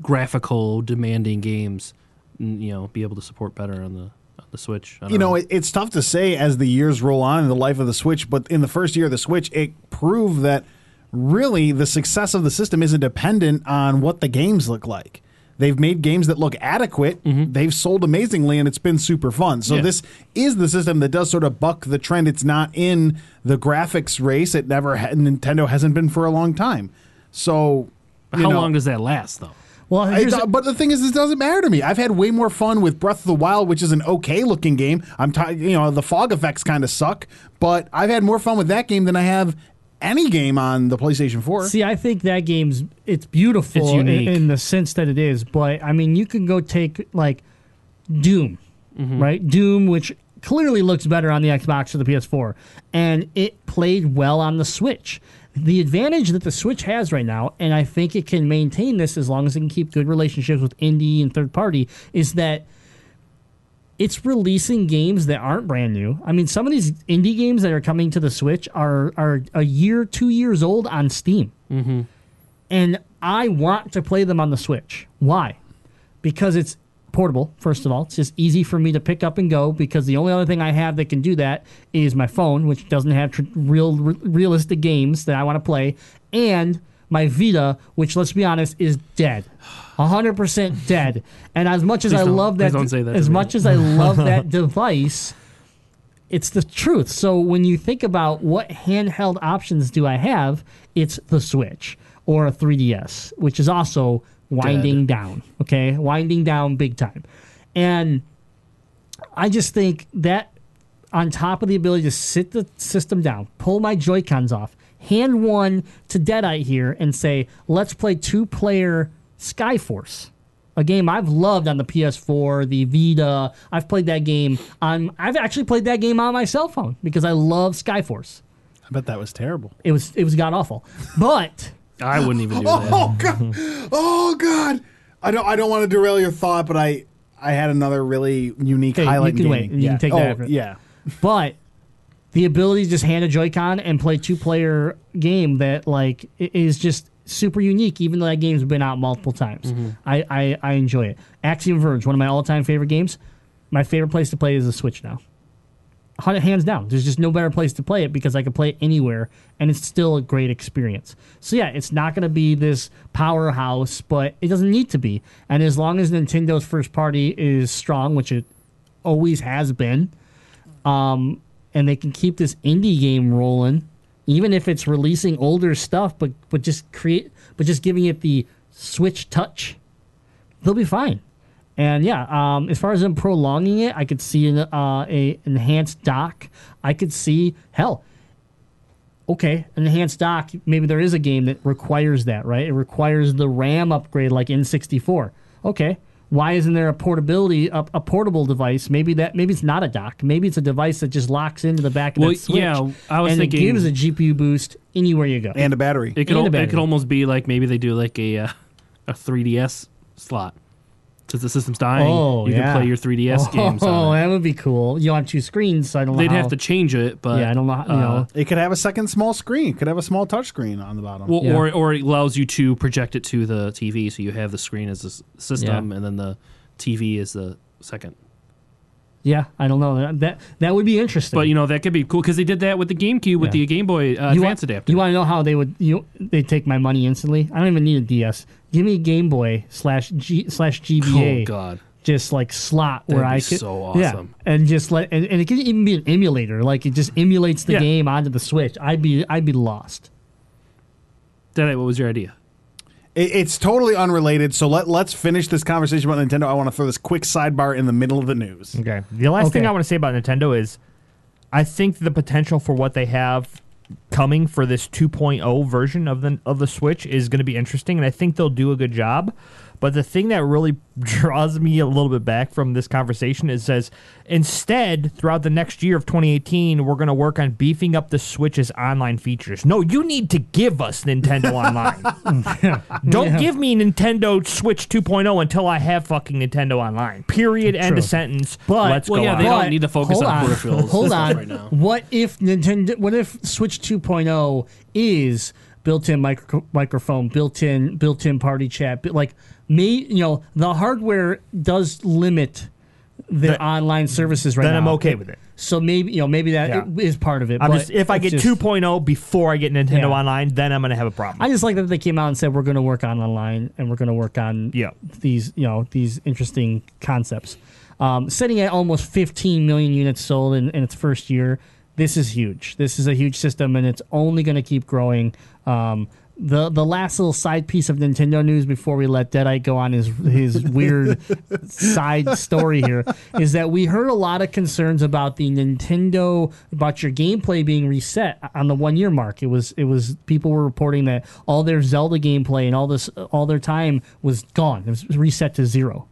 graphical demanding games. You know, be able to support better on the the Switch. I don't You know, it, it's tough to say as the years roll on in the life of the Switch, but in the first year of the Switch, it proved that really the success of the system isn't dependent on what the games look like. They've made games that look adequate. Mm-hmm. They've sold amazingly, and it's been super fun. So Yeah. this is the system that does sort of buck the trend. It's not in the graphics race. It never ha- Nintendo hasn't been for a long time. So How know, long does that last, though? Well, it here's but the thing is, this doesn't matter to me. I've had way more fun with Breath of the Wild, which is an okay looking game. I'm, t- you know, the fog effects kind of suck, but I've had more fun with that game than I have any game on the PlayStation 4. See, I think that game's it's beautiful It's in, unique. in the sense that it is, but I mean, you can go take like Doom, Mm-hmm. right? Doom, which clearly looks better on the Xbox or the PS4, and it played well on the Switch. The advantage that the Switch has right now, and I think it can maintain this as long as it can keep good relationships with indie and third party, is that it's releasing games that aren't brand new. I mean, some of these indie games that are coming to the Switch are are a year, two years old on Steam, mm-hmm. and I want to play them on the Switch. Why? Because it's portable. First of all, it's just easy for me to pick up and go. Because the only other thing I have that can do that is my phone, which doesn't have tr- real re- realistic games that I want to play, and my Vita, which let's be honest, is dead. 100% dead. And as much as Please I love that, that as me. much as I love that device, it's the truth. So when you think about what handheld options do I have, it's the Switch or a 3DS, which is also winding down. Okay, winding down big time, and I just think that on top of the ability to sit the system down, pull my Joy Cons off, hand one to Deadeye here, and say, let's play two player Skyforce. A game I've loved on the PS4, the Vita. I've played that game on. I've actually played that game on my cell phone because I love Skyforce. I bet that was terrible. It was it was god awful, but I wouldn't even do oh, that. Oh god! Oh god! I don't. I don't want to derail your thought, but I I had another really unique highlight. in can wait. You can yeah. take oh, that after. Yeah. but the ability to just hand a Joy-Con and play two-player game that like i- is just super unique. Even though that game's been out multiple times, mm-hmm. I, I I enjoy it. Axiom Verge, one of my all-time favorite games. My favorite place to play is the Switch now. Hands down, there's just no better place to play it because I can play it anywhere and it's still a great experience. So yeah, it's not going to be this powerhouse, but it doesn't need to be. And as long as Nintendo's first party is strong, which it always has been, um, and they can keep this indie game rolling, even if it's releasing older stuff, but but just create, but just giving it the Switch touch, they'll be fine. And yeah, um, as far as them prolonging it, I could see an uh, a enhanced dock. I could see hell. Okay, an enhanced dock. Maybe there is a game that requires that, right? It requires the RAM upgrade, like N64. Okay, why isn't there a portability, a, a portable device? Maybe that, maybe it's not a dock. Maybe it's a device that just locks into the back of Well, that switch. yeah, I was and thinking- it gives a GPU boost anywhere you go. and a battery. It could And a al- it could almost be like maybe they do like a uh, a 3DS slot. Since the system's dying, oh, you yeah. can play your 3DS oh, games. Oh, on it. that would be cool. You have two screens, so I don't know. They'd how- have to change it, but Yeah, I don't know. How, you uh, know, It could have a second small screen. It could have a small touch screen on the bottom. Well, Yeah. or or it allows you to project it to the TV, so you have the screen as the s- system, and then the TV is the second. Yeah, I don't know. That that, that would be interesting. But you know that could be cool because they did that with the GameCube with Yeah. the Game Boy uh, you Advance want, adapter. You want to know how they would? You they take my money instantly. I don't even need a DS. Give me a Game Boy slash G slash GBA. oh God, Just like slot where That'd I be could, so awesome. yeah, and just let and, and it can even be an emulator. Like it just emulates the Yeah. game onto the Switch. I'd be I'd be lost. Daddy, what was your idea? It, it's totally unrelated. So let let's finish this conversation about Nintendo. I want to throw this quick sidebar in the middle of the news. Okay. The last thing I want to say about Nintendo is I think the potential for what they have coming for this 2.0 version of the of the Switch is going to be interesting and I think they'll do a good job. But the thing that really draws me a little bit back from this conversation is says instead throughout the next year of 2018 we're going to work on beefing up the Switch's online features. No, you need to give us Nintendo Online. Don't Yeah. give me Nintendo Switch 2.0 until I have fucking Nintendo Online. Period. End of sentence. But let's Well, go. yeah, on. they don't need to focus hold on peripherals Hold on. right now. What if Nintendo? What if Switch 2.0 is built-in micro, microphone, built-in built-in party chat? Like me, you know, the hardware does limit the Then- online services right now. then now. I'm okay with it. So maybe you know maybe that Yeah. is part of it. I'm but just if I it's get just- 2.0 before I get Nintendo Yeah. Online, then I'm gonna have a problem. I just like that they came out and said we're going to work on online and we're going to work on Yeah. these you know these interesting concepts. Um, sitting at almost 15 million units sold in, in its first year, this is huge. This is a huge system and it's only going to keep growing. Um, the the last little side piece of Nintendo news before we let Deadite go on his his weird side story here is that we heard a lot of concerns about the Nintendo about your gameplay being reset on the one year mark. It was it was people were reporting that all their Zelda gameplay and all this all their time was gone. It was reset to zero.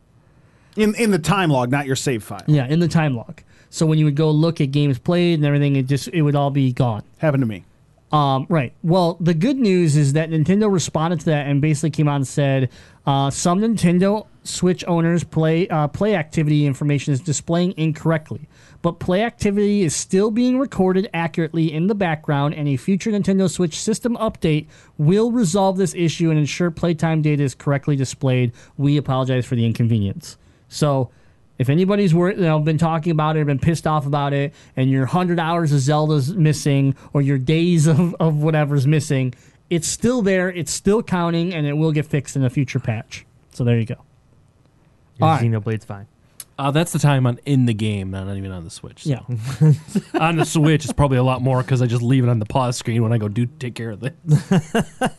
In in the time log, not your save file. Yeah, in the time log. So when you would go look at games played and everything, it just it would all be gone. Happened to me. Um, right. Well, the good news is that Nintendo responded to that and basically came out and said uh, some Nintendo Switch owners play uh, play activity information is displaying incorrectly, but play activity is still being recorded accurately in the background, and a future Nintendo Switch system update will resolve this issue and ensure playtime data is correctly displayed. We apologize for the inconvenience. So. If anybody's wor- you know, been talking about it or been pissed off about it, and your 100 hours of Zelda's missing or your days of, of whatever's missing, it's still there, it's still counting, and it will get fixed in a future patch. So there you go. Your all right. Xenoblade's fine. Uh, that's the time on in the game, not even on the Switch. So. Yeah. on the Switch, it's probably a lot more because I just leave it on the pause screen when I go do take care of it.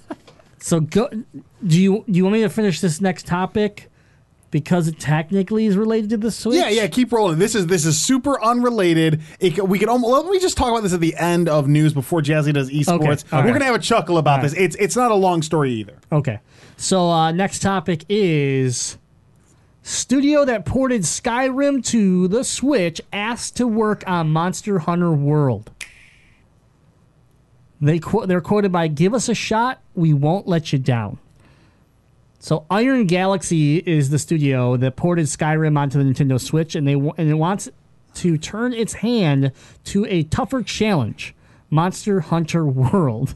So go. Do you do you want me to finish this next topic because it technically is related to the Switch? Yeah, yeah. Keep rolling. This is this is super unrelated. It, we could almost let me just talk about this at the end of news before Jazzy does esports. Okay, We're right. gonna have a chuckle about All this. right. It's it's not a long story either. Okay. So uh, next topic is studio that ported Skyrim to the Switch asked to work on Monster Hunter World. They qu- they're quoted by "Give us a shot, we won't let you down." So Iron Galaxy is the studio that ported Skyrim onto the Nintendo Switch, and they and it wants to turn its hand to a tougher challenge Monster Hunter World.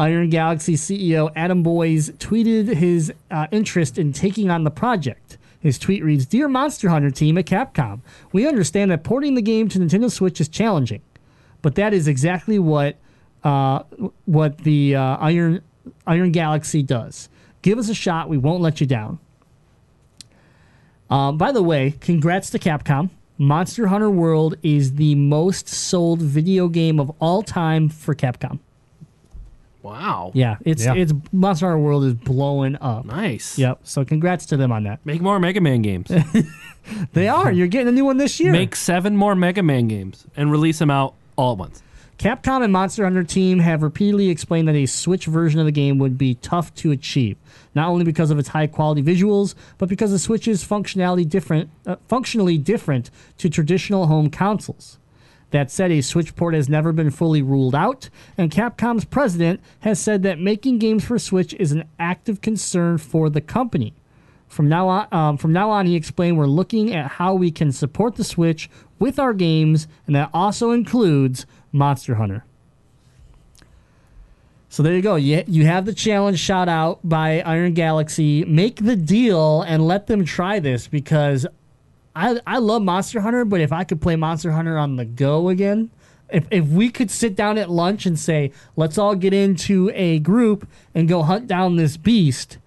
Iron Galaxy CEO Adam Boyes tweeted his uh, interest in taking on the project. His tweet reads Dear Monster Hunter team at Capcom, we understand that porting the game to Nintendo Switch is challenging, but that is exactly what uh, what the uh, Iron Iron Galaxy does. Give us a shot. We won't let you down. Um, by the way, congrats to Capcom. Monster Hunter World is the most sold video game of all time for Capcom. Wow. Yeah, it's Yeah. it's Monster Hunter World is blowing up. Nice. Yep. So congrats to them on that. Make more Mega Man games. They are. You're getting a new one this year. Make seven more Mega Man games and release them out all at once. Capcom and Monster Hunter team have repeatedly explained that a Switch version of the game would be tough to achieve, not only because of its high quality visuals, but because the Switch's functionality different, uh, functionally different to traditional home consoles. That said, a Switch port has never been fully ruled out, and Capcom's president has said that making games for Switch is an active concern for the company. From now on, um, from now on, he explained, we're looking at how we can support the Switch with our games, and that also includes Monster Hunter. So there you go. You, you have the challenge shot out by Iron Galaxy. Make the deal and let them try this because I I love Monster Hunter, but if I could play Monster Hunter on the go again, if if we could sit down at lunch and say, let's all get into a group and go hunt down this beast,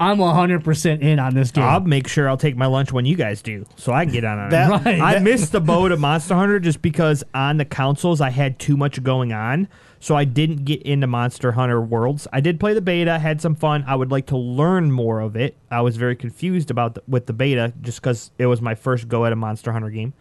I'm 100% in on this game. I'll make sure I'll take my lunch when you guys do, so I can get on on That- it. Right. I missed the boat of Monster Hunter just because on the consoles I had too much going on, so I didn't get into Monster Hunter Worlds. I did play the beta, had some fun. I would like to learn more of it. I was very confused about the, with the beta just because it was my first go at a Monster Hunter game.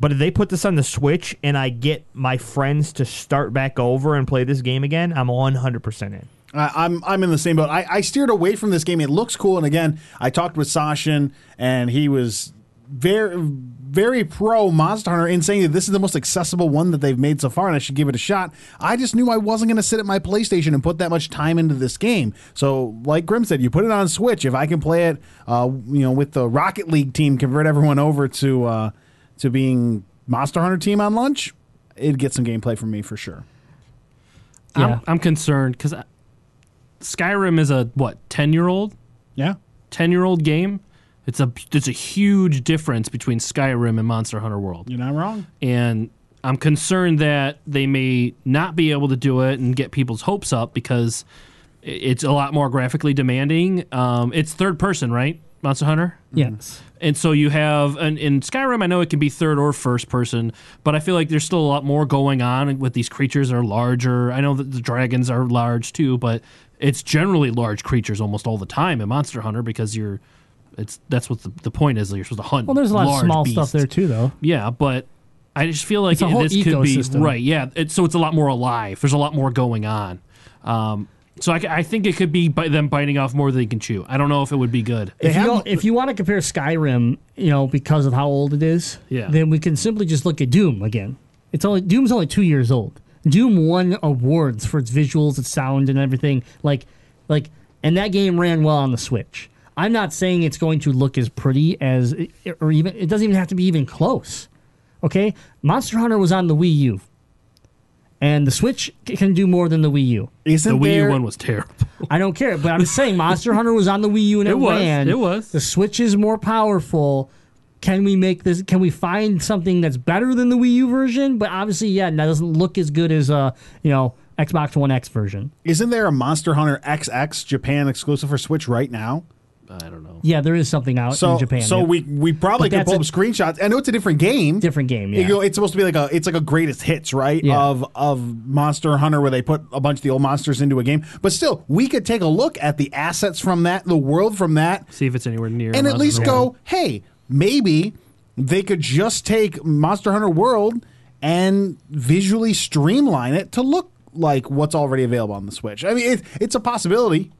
But if they put this on the Switch and I get my friends to start back over and play this game again, I'm 100% in. I- I'm I'm in the same boat. I, I steered away from this game. It looks cool, and again, I talked with Sashin, and he was very very pro Monster Hunter in saying that this is the most accessible one that they've made so far, and I should give it a shot. I just knew I wasn't going to sit at my PlayStation and put that much time into this game. So, like Grim said, you put it on Switch. If I can play it, uh, you know, with the Rocket League team, convert everyone over to uh, to being Monster Hunter team on lunch, it'd get some gameplay from me for sure. Yeah. I'm, I'm concerned because Skyrim is a what ten year old Yeah. ten year old game. It's a there's a huge difference between Skyrim and Monster Hunter World, You're not wrong. and I'm concerned that they may not be able to do it and get people's hopes up because it's a lot more graphically demanding. Um, it's third person, right? Monster Hunter. yes. And so you have, and in Skyrim, I know it can be third or first person, but I feel like there's still a lot more going on with these creatures that are larger. I know that the dragons are large too, but it's generally large creatures almost all the time in Monster Hunter because you're, it's that's what the, the point is. You're supposed to hunt. Well, there's a lot of small beasts. stuff there too, though. Yeah, but I just feel like It's a whole this could be right. Yeah, it, so it's a lot more alive. There's a lot more going on. Um, so I, I think it could be by them biting off more than they can chew. I don't know if it would be good. If you, have- don't- if you want to compare Skyrim, you know, because of how old it is, Yeah. then we can simply just look at Doom again. It's only Doom's only two years old. Doom won awards for its visuals, its sound, and everything. Like, like, and that game ran well on the Switch. I'm not saying it's going to look as pretty as, or even it doesn't even have to be even close. Okay, Monster Hunter was on the Wii U, and the Switch can do more than the Wii U. Isn't The Wii there, U one was terrible. I don't care, but I'm saying Monster Hunter was on the Wii U and it, It was, ran. it was. The Switch is more powerful. Can we make this? Can we find something that's better than the Wii U version? But obviously, yeah, that doesn't look as good as uh, you know, Xbox One X version. Isn't there a Monster Hunter XX Japan exclusive for Switch right now? I don't know. Yeah, there is something out So, in Japan. so yeah. we we probably But could pull up screenshots. I know it's a different game. different game. You Yeah, know, it's supposed to be like a it's like a greatest hits, right? Yeah. Of of Monster Hunter where they put a bunch of the old monsters into a game. But still, we could take a look at the assets from that, the world from that, See if it's anywhere near. and at least go, hey, maybe they could just take Monster Hunter World and visually streamline it to look like what's already available on the Switch. I mean, it, it's a possibility.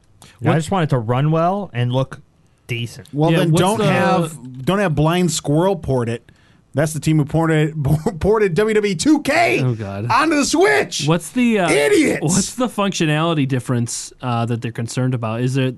I just want it to run well and look decent. Well, Yeah, then don't the- have don't have Blind Squirrel port it. That's the team who ported ported WWE 2K Oh, God. onto the Switch. What's the uh, Idiots! What's the functionality difference uh, that they're concerned about? Is it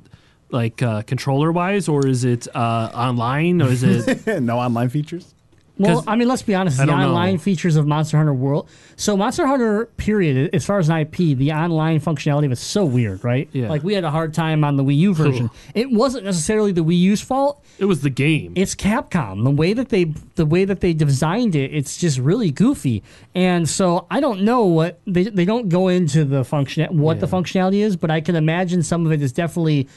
like uh, controller wise, or is it uh, online, or is it? no online features? Well, I mean, let's be honest. I The don't know. online features of Monster Hunter World. So Monster Hunter, period. As far as an IP, the online functionality of it's so weird, right? Yeah. Like we had a hard time on the Wii U version. It wasn't necessarily the Wii U's fault. it was the game. It's Capcom. The way that they the way that they designed it, it's just really goofy. And so I don't know what they they don't go into the function what the functionality is, but I can imagine some of it is definitely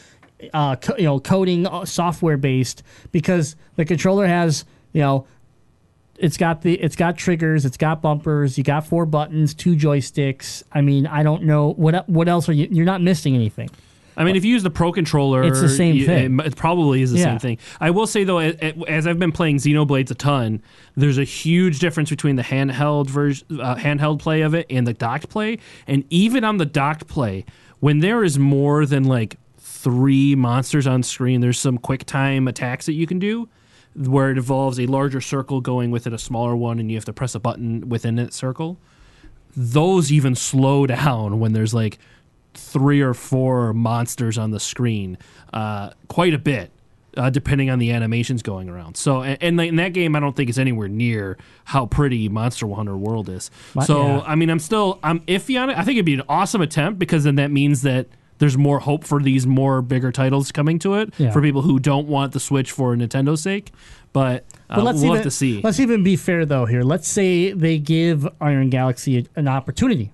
uh, co- you know coding uh, software based because the controller has you know it's got the it's got triggers, it's got bumpers, you got four buttons, two joysticks. I mean, I don't know what what else are you you're not missing anything. I mean, if you use the Pro controller, It's the same you- thing. It, probably is the Yeah. same thing. I will say though, as I've been playing Xenoblades a ton, there's a huge difference between the handheld version, uh, handheld play of it, and the docked play. And even on the docked play, when there is more than like three monsters on screen, there's some quick time attacks that you can do. Where it involves a larger circle going within a smaller one, and you have to press a button within that circle. Those even slow down when there's like three or four monsters on the screen, uh, quite a bit, uh, depending on the animations going around. So, and, and in that game, I don't think it's anywhere near how pretty Monster Hunter World is. My- so, yeah. I mean, I'm still I'm iffy on it. I think it'd be an awesome attempt because then that means that. There's more hope for these more bigger titles coming to it Yeah. for people who don't want the Switch for Nintendo's sake. But, uh, But let's we'll even, have to see. Let's even be fair though here. Let's say they give Iron Galaxy an opportunity,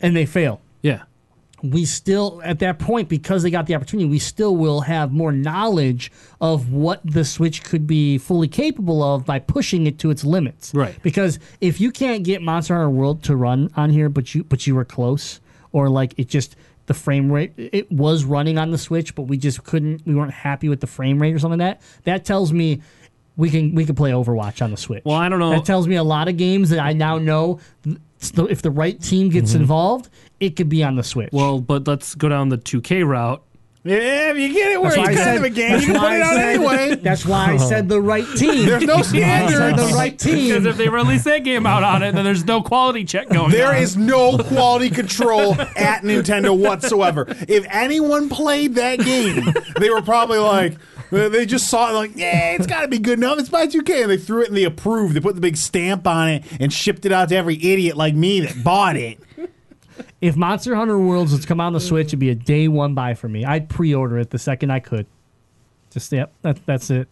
and they fail. Yeah. We still, at that point, because they got the opportunity, we still will have more knowledge of what the Switch could be fully capable of by pushing it to its limits. Right. Because if you can't get Monster Hunter World to run on here, but you but you were close, or like it just the frame rate it was running on the Switch, but we just couldn't we weren't happy with the frame rate or something like that. That tells me we can we can play Overwatch on the Switch. Well, I don't know- That tells me a lot of games that I now know if the right team gets involved, it could be on the Switch. Mm-hmm. Well, but let's go down the 2K route. Yeah, if you get it where That's it's I kind said- of a game, you can put it I out said- anyway. That's why I said the right team. There's no I said standards. the right team. Because if they release that game out on it, then there's no quality check going There on. is no quality control at Nintendo whatsoever. If anyone played that game, they were probably like, they just saw it like, yeah, it's got to be good enough. It's by 2K. And they threw it and they approved. They put the big stamp on it and shipped it out to every idiot like me that bought it. If Monster Hunter Worlds was to come out on the Switch, it'd be a day one buy for me. I'd pre-order it the second I could. Just yep, that, that's it.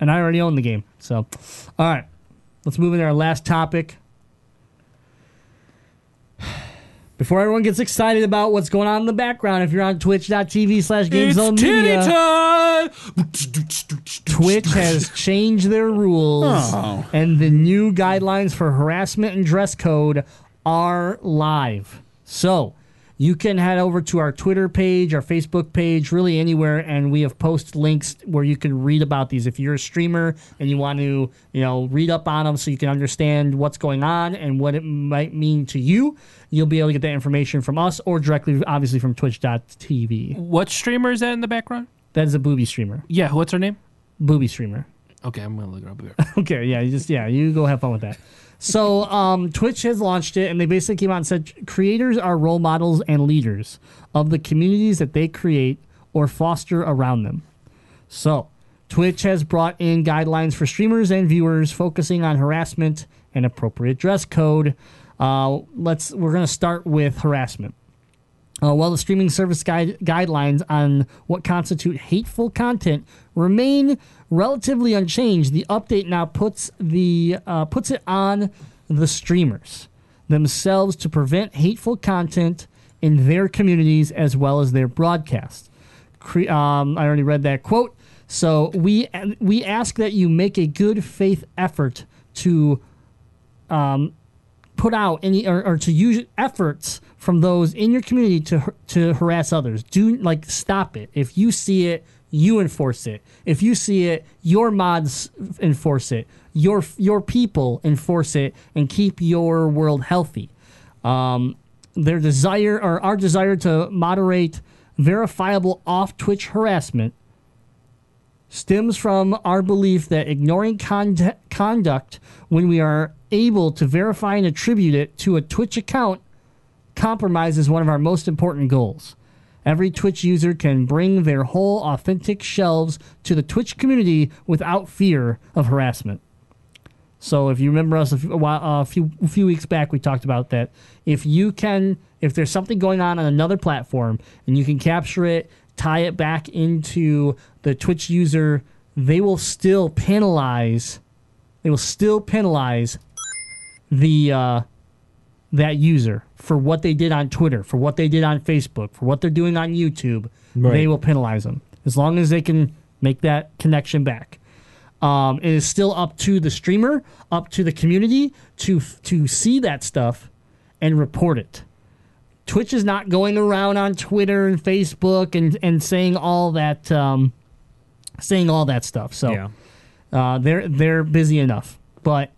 And I already own the game. So, all right, let's move into our last topic. Before everyone gets excited about what's going on in the background, if you're on twitch.tv slash It's GameZone titty Twitch has changed their rules, Oh. and the new guidelines for harassment and dress code are live. So you can head over to our Twitter page, our Facebook page, really anywhere, and we have post links where you can read about these. If you're a streamer and you want to, you know, read up on them so you can understand what's going on and what it might mean to you, you'll be able to get that information from us or directly, obviously, from Twitch.tv. What streamer is that in the background? That is a booby streamer. Yeah, what's her name? Booby streamer. Okay, I'm gonna look her up here. Okay, yeah, you just yeah, you go have fun with that. So, um, Twitch has launched it, and they basically came out and said creators are role models and leaders of the communities that they create or foster around them. So, Twitch has brought in guidelines for streamers and viewers, focusing on harassment and appropriate dress code. Uh, let's we're gonna start with harassment. Uh, while the streaming service guide, guidelines on what constitute hateful content remain relatively unchanged, the update now puts the uh, puts it on the streamers themselves to prevent hateful content in their communities as well as their broadcast. Cre- um, I already read that quote. So we we ask that you make a good faith effort to put out any or, or to use efforts from those in your community to to harass others. Do like stop it. If you see it, you enforce it. If you see it, your mods enforce it. Your your people enforce it and keep your world healthy. Um, their desire or our desire to moderate verifiable off Twitch harassment stems from our belief that ignoring con- conduct when we are able to verify and attribute it to a Twitch account compromises one of our most important goals. Every Twitch user can bring their whole authentic shelves to the Twitch community without fear of harassment. So if you remember us a few, a few a few weeks back, we talked about that. If you can, if there's something going on on another platform and you can capture it, tie it back into the Twitch user, they will still penalize. They will still penalize the uh, that user for what they did on Twitter, for what they did on Facebook, for what they're doing on YouTube. Right. They will penalize them as long as they can make that connection back. Um, it is still up to the streamer, up to the community to to see that stuff and report it. Twitch is not going around on Twitter and Facebook and, and saying all that um, saying all that stuff. So Yeah. uh, they're they're busy enough. But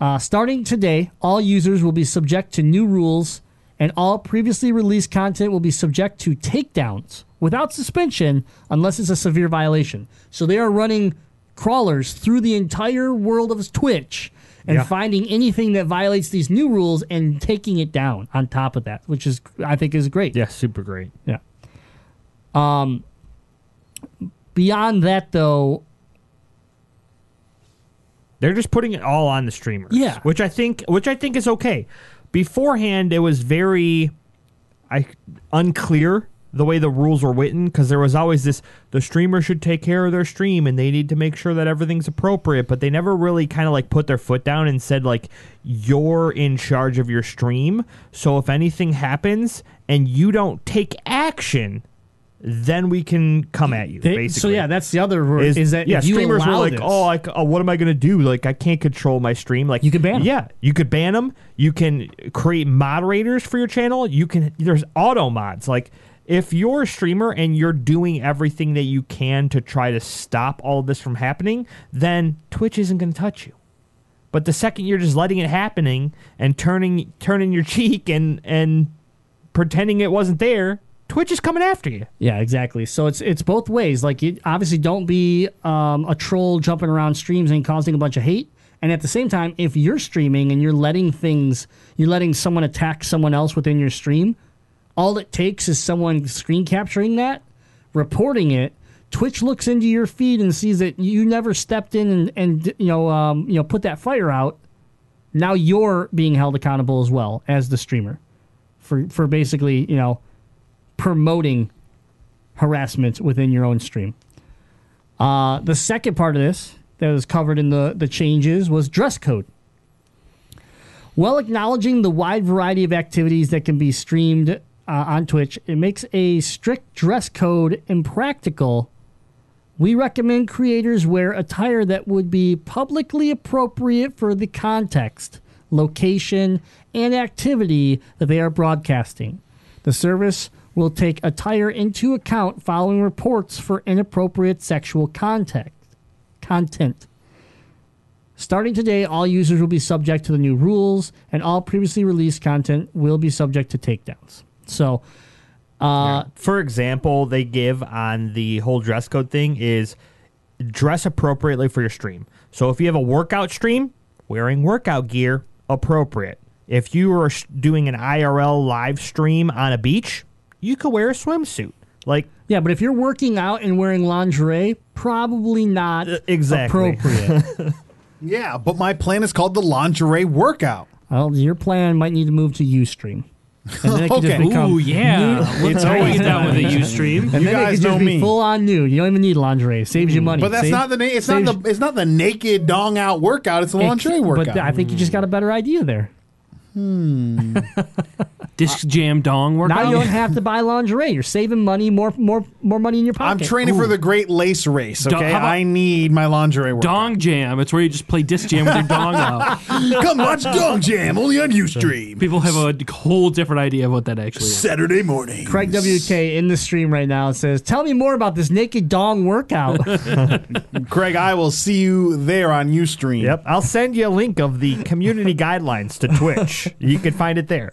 uh, starting today, all users will be subject to new rules, and all previously released content will be subject to takedowns without suspension unless it's a severe violation. So they are running crawlers through the entire world of Twitch and Yeah. finding anything that violates these new rules and taking it down on top of that, which is I think is great. Yeah, super great. Yeah. Um. Beyond that, though, They're just putting it all on the streamers. Yeah. Which I think which I think is okay. Beforehand it was very I unclear the way the rules were written because there was always this the streamer should take care of their stream and they need to make sure that everything's appropriate but they never really kind of like put their foot down and said like you're in charge of your stream so if anything happens and you don't take action then we can come at you they, basically. so yeah, that's the other rule is, that yeah streamers were like this- oh like oh, uh, what am i going to do? Like i can't control my stream. Like You could ban 'em. yeah you could ban them you can create moderators for your channel. You can there's auto mods. Like if you're a streamer and you're doing everything that you can to try to stop all of this from happening then twitch isn't going to touch you. But the second you're just letting it happening and turning turning your cheek and and pretending it wasn't there twitch is coming after you Yeah, exactly. So it's it's both ways. Like, you obviously don't be um, a troll jumping around streams and causing a bunch of hate. And at the same time, if you're streaming and you're letting things, you're letting someone attack someone else within your stream, all it takes is someone screen capturing that, reporting it. Twitch looks into your feed and sees that you never stepped in and, and you know um, you know put that fire out. Now you're being held accountable as well as the streamer for for basically you know promoting harassment within your own stream. Uh, the second part of this that was covered in the, the changes was dress code. While acknowledging the wide variety of activities that can be streamed uh, on Twitch, it makes a strict dress code impractical. We recommend creators wear attire that would be publicly appropriate for the context, location, and activity that they are broadcasting. The service will take attire into account following reports for inappropriate sexual contact, content. Starting today, all users will be subject to the new rules, and all previously released content will be subject to takedowns. So, uh, for example, they give on the whole dress code thing is dress appropriately for your stream. So if you have a workout stream, wearing workout gear appropriate. If you are doing an IRL live stream on a beach, you could wear a swimsuit. Like yeah, but if you're working out and wearing lingerie, probably not Uh, exactly. appropriate. Yeah, but my plan is called the lingerie workout. well, your plan might need to move to UStream. And then it could just Okay. become Ooh, yeah. nude- It's always down with a Ustream. And You then it guys could know just be me. full on nude. You don't even need lingerie. Saves you money. But that's Save- not the na- it's not the it's not the naked dong out workout. It's the lingerie But workout. I think you just got a better idea there. Disc uh, Jam Dong workout. Now you don't have to buy lingerie. You're saving money, more more more money in your pocket. I'm pocket. training for the Great Lace Race. Dong- Okay, how about- I need my lingerie workout. Dong Jam. It's where you just play Disc Jam with your dong out. Come watch Dong Jam only on UStream People have a whole different idea of what that actually is. Saturday morning. Craig WK in the stream right now says, "Tell me more about this naked dong workout." Craig, I will see you there on UStream. Yep, I'll send you a link of the community guidelines to Twitch. You can find it there.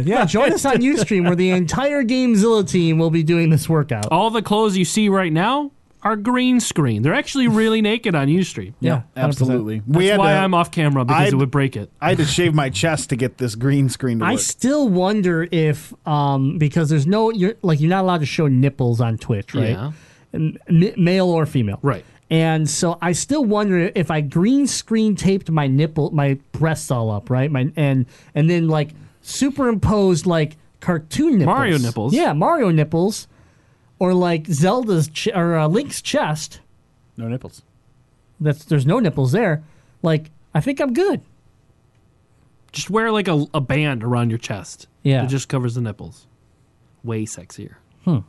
yeah, join us on UStream where the entire GameZilla team will be doing this workout. All the clothes you see right now are green screen. They're actually really naked on UStream. Yeah, 100%. Absolutely. That's had why to- I'm off camera because I'd- it would break it. I had to shave my chest to get this green screen to work. I still wonder if, um, because there's no, you're like you're not allowed to show nipples on Twitch, right? Yeah. M- m- male or female, Right. And so I still wonder if I green screen taped my nipple, my breasts all up, right? My and and then like superimposed like cartoon nipples, Mario nipples. yeah, Mario nipples, or like Zelda's ch- or uh, Link's chest. no nipples. That's there's no nipples there. Like I think I'm good. Just wear like a, a band around your chest. Yeah. It just covers the nipples. Way sexier.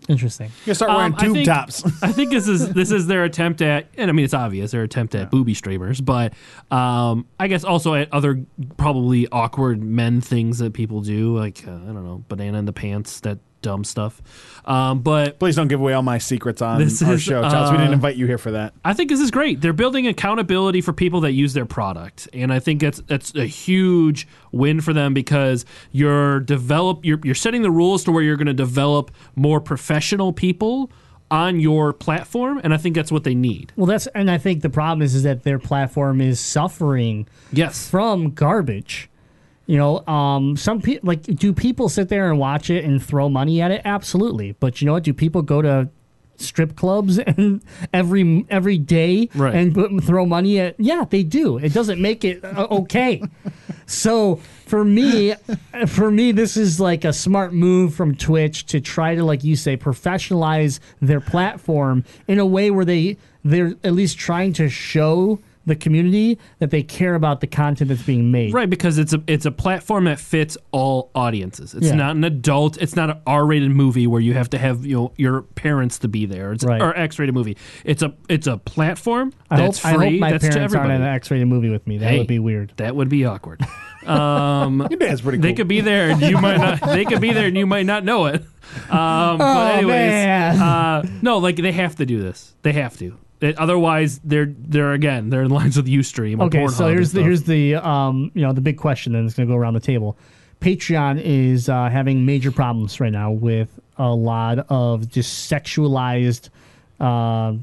Interesting. You start wearing Um, I tube think- tops. I think this is this is their attempt at, and I mean it's obvious their attempt at booby streamers, but um, I guess also at other probably awkward men things that people do, like uh, I don't know, banana in the pants, that dumb stuff. Um, but Please don't give away all my secrets on This our is, show, Charles. We uh, didn't invite you here for that. I think this is great. They're building accountability for people that use their product, and I think that's that's a huge win for them because you're develop you're you're setting the rules to where you're going to develop more professional people on your platform, and I think that's what they need. Well, that's and I think the problem is is that their platform is suffering Yes. from garbage. You know, um, some people like do people sit there and watch it and throw money at it? Absolutely, but you know what? Do people go to strip clubs and every every day Right. and put, throw money at? Yeah, they do. It doesn't make it uh, okay. so for me, for me, this is like a smart move from Twitch to try to, like you say, professionalize their platform in a way where they they're at least trying to show the community that they care about the content that's being made. Right, because it's a it's a platform that fits all audiences. It's Yeah. not an adult. It's not an R-rated movie where you have to have you know your parents to be there. It's Right. or X-rated movie. It's a it's a platform I hope, that's I free. hope my that's to parents aren't everybody. in an X-rated movie with me. That Hey, would be weird. That would be awkward. Um, Your dad's pretty cool. they could be there and you might not. They could be there and you might not know it. Um, but anyways, Oh, man. uh, no, like they have to do this. They have to. They- otherwise, they're they're again they're in lines with UStream. or Okay, so Pornhub and here's the here's the um you know the big question then that's going to go around the table. Patreon is uh, having major problems right now with a lot of just sexualized uh,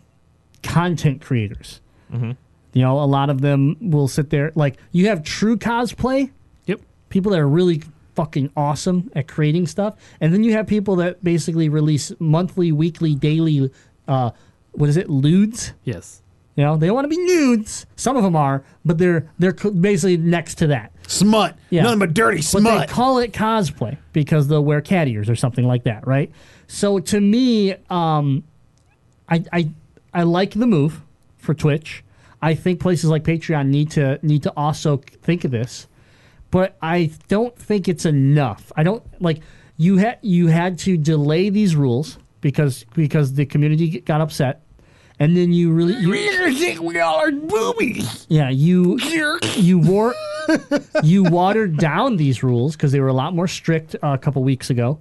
content creators. Mm-hmm. You know, a lot of them will sit there like you have true cosplay, Yep. people that are really fucking awesome at creating stuff, and then you have people that basically release monthly, weekly, daily. Uh, what is it? Lewds. Yes. You know, they don't want to be nudes. Some of them are, but they're they're basically next to that. Smut. Yeah. Nothing but dirty But smut. they call it cosplay because they'll wear cat ears or something like that, right? So to me, um, I I I like the move for Twitch. I think places like Patreon need to need to also think of this, but I don't think it's enough. I don't like you had you had to delay these rules because because the community got upset, and then you really you, think we all are boobies. yeah, you you wore you watered down these rules because they were a lot more strict uh, a couple weeks ago,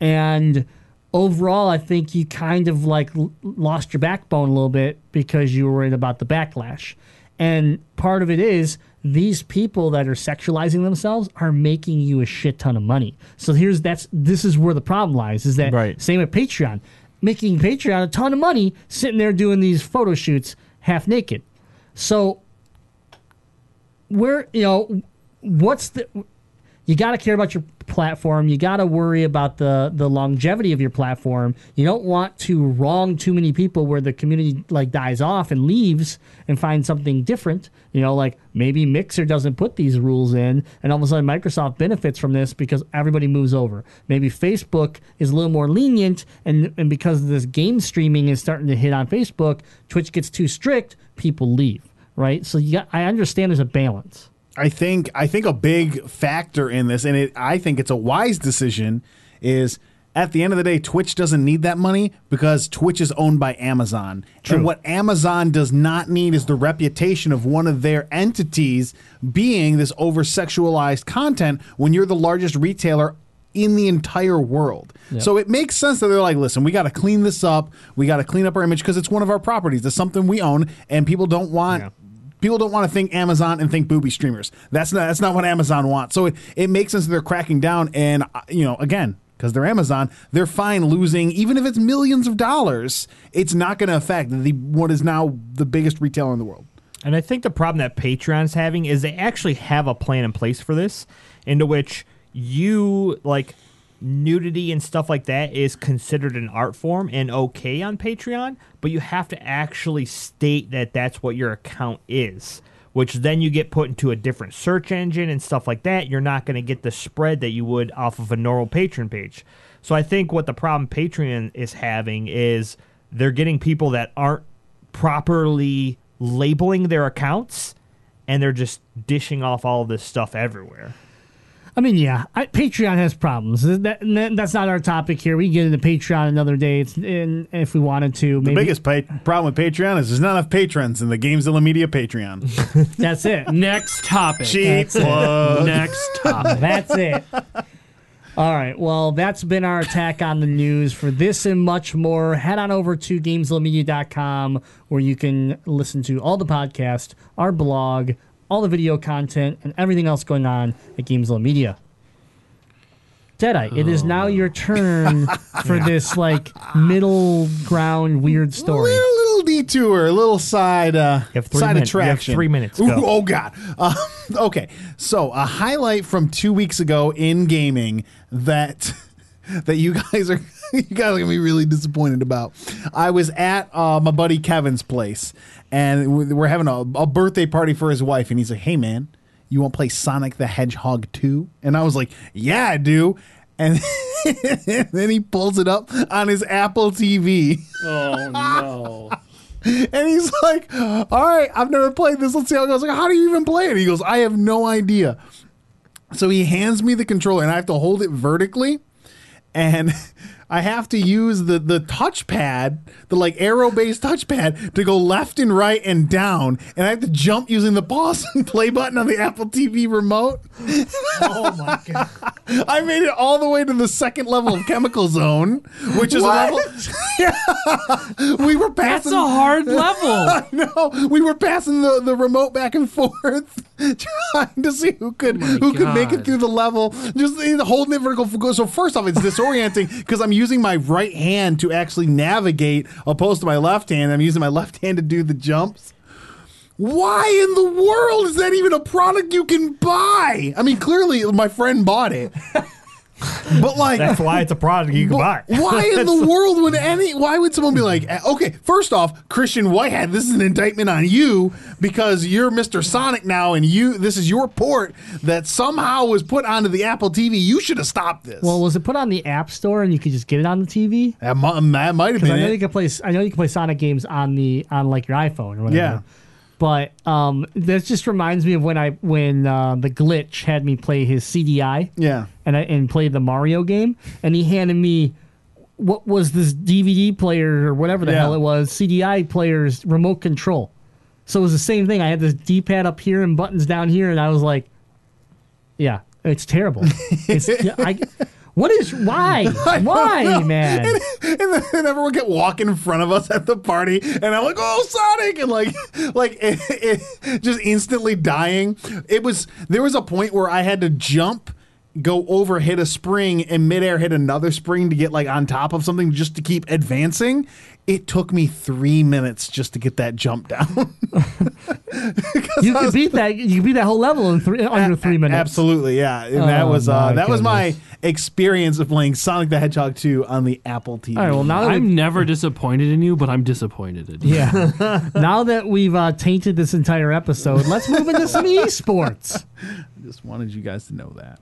and overall, I think you kind of like l- lost your backbone a little bit because you were worried about the backlash. And part of it is these people that are sexualizing themselves are making you a shit ton of money. So here's that's this is where the problem lies is that Right. same with Patreon, making Patreon a ton of money sitting there doing these photo shoots half naked. So where you know what's the you got to care about your platform. You got to worry about the the longevity of your platform. You don't want to wrong too many people where the community like dies off and leaves and finds something different. You know like maybe mixer doesn't put these rules in and all of a sudden microsoft benefits from this because everybody moves over. Maybe facebook is a little more lenient and and because this game streaming is starting to hit on facebook twitch gets too strict people leave right? So you got i understand there's a balance I think I think a big factor in this, and it, I think it's a wise decision, is at the end of the day, Twitch doesn't need that money because Twitch is owned by Amazon. And what Amazon does not need is the reputation of one of their entities being this over sexualized content when you're the largest retailer in the entire world. So it makes sense that they're like, listen, we got to clean this up. We got to clean up our image because it's one of our properties. It's something we own, and people don't want people don't want to think Amazon and think booby streamers. That's not that's not what Amazon wants. So it, it makes sense that they're cracking down. And uh, you know, again, because they're Amazon, they're fine losing even if it's millions of dollars. It's not going to affect the what is now the biggest retailer in the world. And I think the problem that Patreon's having is they actually have a plan in place for this, into which you like nudity and stuff like that is considered an art form and okay on Patreon, but you have to actually state that that's what your account is. Which then you get put into a different search engine and stuff like that. You're not going to get the spread that you would off of a normal Patreon page. So I think what the problem Patreon is having is they're getting people that aren't properly labeling their accounts and they're just dishing off all this stuff everywhere. I mean, yeah, I, Patreon has problems. That, that- that's not our topic here. We can get into Patreon another day it's, in, if we wanted to. The biggest pa- problem with Patreon is there's not enough patrons in the Gamezilla Media Patreon. that's it. Next topic. Cheap That's it. plug. Next topic. That's it. All right. Well, that's been our attack on the news. For this and much more, head on over to GamezillaMedia.com where you can listen to all the podcast, our blog, all the video content, and everything else going on at Gamezilla Media. Deadeye, it is now your turn for this like middle ground weird story. Little, little detour, a little side uh, side minutes- you have attraction. three minutes, Ooh, oh God. Uh, okay, so a highlight from two weeks ago in gaming that that you guys are you guys are gonna be really disappointed about. I was at uh, my buddy Kevin's place, and we- we're having a, a birthday party for his wife, and he's like, "Hey man." You want to play Sonic the Hedgehog 2? And I was like, Yeah, I do. And then he pulls it up on his Apple TV. Oh no. And he's like, all right, I've never played this. Let's see how it goes. Like, how do you even play it? He goes, I have no idea. So he hands me the controller and I have to hold it vertically. And I have to use the, the touchpad, the like arrow based touchpad, to go left and right and down. And I have to jump using the pause and play button on the Apple TV remote. Oh my god. I made it all the way to the second level of Chemical Zone, which is What? a level. yeah. We were passing. That's passing. a hard level. No, we were passing the, the remote back and forth, trying to see who could who could make it through the level. Just uh, holding it vertical. So first off, it's disorienting because I'm using my right hand to actually navigate, opposed to my left hand. I'm using my left hand to do the jumps. Why in the world is that even a product you can buy? I mean, clearly my friend bought it, but like That's why it's a product you can buy. Why in the world would any? Why would someone be like, eh, okay, first off, Christian Whitehead, this is an indictment on you because you're Mr. Sonic now, and you this is your port that somehow was put onto the Apple TV. You should have stopped this. Well, was it put on the App Store and you could just get it on the TV? that, mu- that might have Because been I know it. you can play. I know you can play Sonic games on the on like your iPhone or whatever. Yeah. But um, this just reminds me of when I when uh, the glitch had me play his CDI. Yeah. And I and played the Mario game, and he handed me what was this DVD player or whatever the Yeah. hell it was CDI player's remote control. So it was the same thing. I had this D-pad up here and buttons down here, and I was like, "Yeah, it's terrible. It's I, what is why why man." and then and everyone get walk in front of us at the party, and I'm like, "Oh, Sonic!" and like, like it, it, just instantly dying. It was there was a point where I had to jump, go over, hit a spring, and midair hit another spring to get like on top of something just to keep advancing. It took me three minutes just to get that jump down. You could beat that. You can beat that whole level in three, under three minutes. Absolutely, yeah. And that Oh, was uh, my that was my experience of playing Sonic the Hedgehog 2 on the Apple TV. All right. Well, now that I'm never disappointed in you, but I'm disappointed in you. yeah, now that we've uh, tainted this entire episode, let's move into some esports. I just wanted you guys to know that.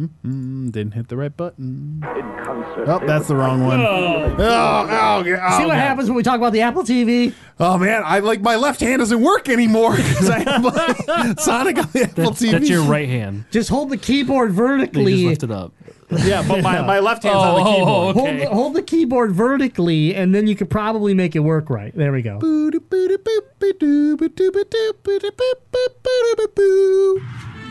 Mm-mm, didn't hit the right button. Oh, that's the wrong one. Oh, oh, oh okay. oh, See what God. happens when we talk about the Apple TV. Oh man, I like my left hand doesn't work anymore because I have like, Sonic on the Apple That's, TV. that's your right hand. Just hold the keyboard You vertically. just lift it up. yeah, but my, my left hand's on the Oh, keyboard. Hold, the, hold the keyboard vertically, and then you could probably make it work right. There we go.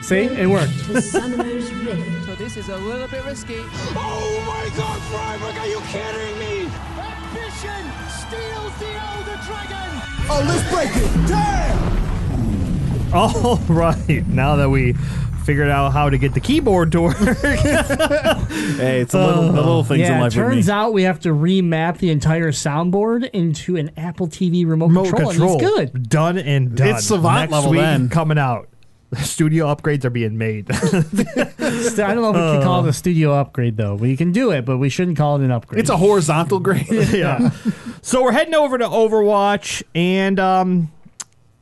See, it worked. The Summoner's Rift. So this is a little bit risky. Oh my God, Freiburg, are you kidding me? Ambition steals the Elder Dragon. Oh, let's break it. Damn! All right. Now that we figured out how to get the keyboard to work. Hey, it's a little, the little things yeah, in life with turns me. out we have to remap the entire soundboard into an Apple TV remote, Remote control, and it's good. Done and done. It's savant Next level week, then. coming out. Studio upgrades are being made. So I don't know if we can call it a studio upgrade though. We can do it, but we shouldn't call it an upgrade. It's a horizontal grade. yeah. So we're heading over to Overwatch, and um,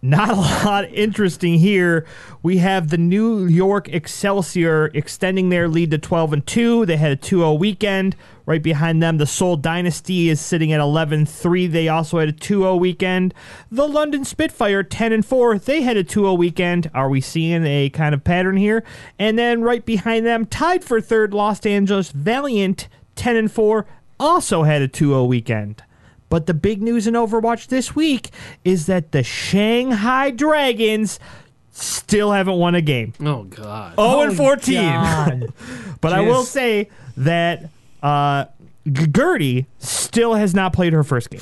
not a lot interesting here. We have the New York Excelsior extending their lead to 12 and 2. They had a 2-0 weekend. Right behind them, the Seoul Dynasty is sitting at 11-3. They also had a 2-0 weekend. The London Spitfire 10 and 4. They had a 2-0 weekend. Are we seeing a kind of pattern here? And then right behind them, tied for third, Los Angeles Valiant 10 and 4 also had a 2-0 weekend. But the big news in Overwatch this week is that the Shanghai Dragons still haven't won a game. Oh God. 0 and 14. God. But I will say that uh, G- Gertie still has not played her first game.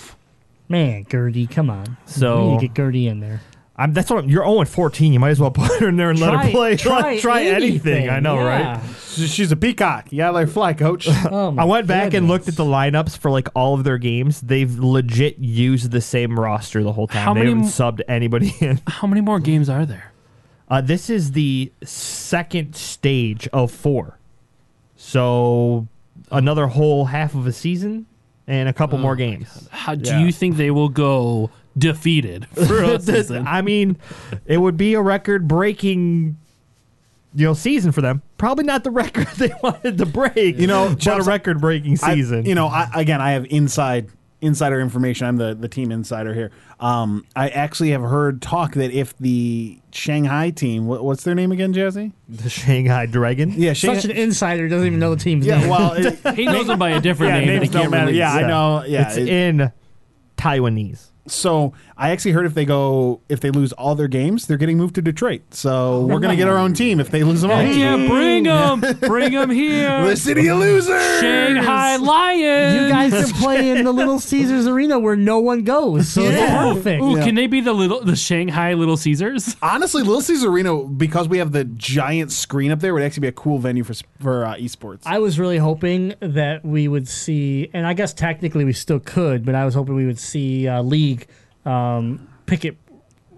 Man, Gertie, come on. So- we need to get Gertie in there. I'm, that's what I'm, you're 0 and 14. You might as well put her in there and let her play. Try, Try anything. I know, yeah. right? She's a peacock. You gotta let her fly, coach. Oh my I went back and goodness. looked at the lineups for like all of their games. They've legit used the same roster the whole time. How they many haven't m- subbed anybody in. How many more games are there? Uh, this is the second stage of four. So another whole half of a season and a couple more games. How do Yeah. you think they will go defeated for a season? I mean, it would be a record breaking you know season for them. Probably not the record they wanted to break. You know, but Chubbs, a record breaking I- season. you know, I, again, I have inside insider information. I'm the, the team insider here. Um, I actually have heard talk that if the Shanghai team, what, what's their name again, Jazzy? the Shanghai Dragon. Yeah, Shanghai. Such an insider doesn't even know the team's yeah, name. well, it, he knows them by a different yeah, name, names don't matter. release. Yeah, I know. Yeah, it's it- in Taiwanese. So I actually heard if they go, if they lose all their games, they're getting moved to Detroit. So we're gonna get our own team if they lose them all. Heck yeah, bring them, bring them here. The city of losers. Shanghai Lions. you guys can play in the Little Caesars Arena where no one goes, so Yeah. it's perfect. Ooh, can they be the little, the Shanghai Little Caesars? Honestly, Little Caesar Arena, because we have the giant screen up there, would actually be a cool venue for for uh, esports. I was really hoping that we would see, and I guess technically we still could, but I was hoping we would see uh, League um, pick it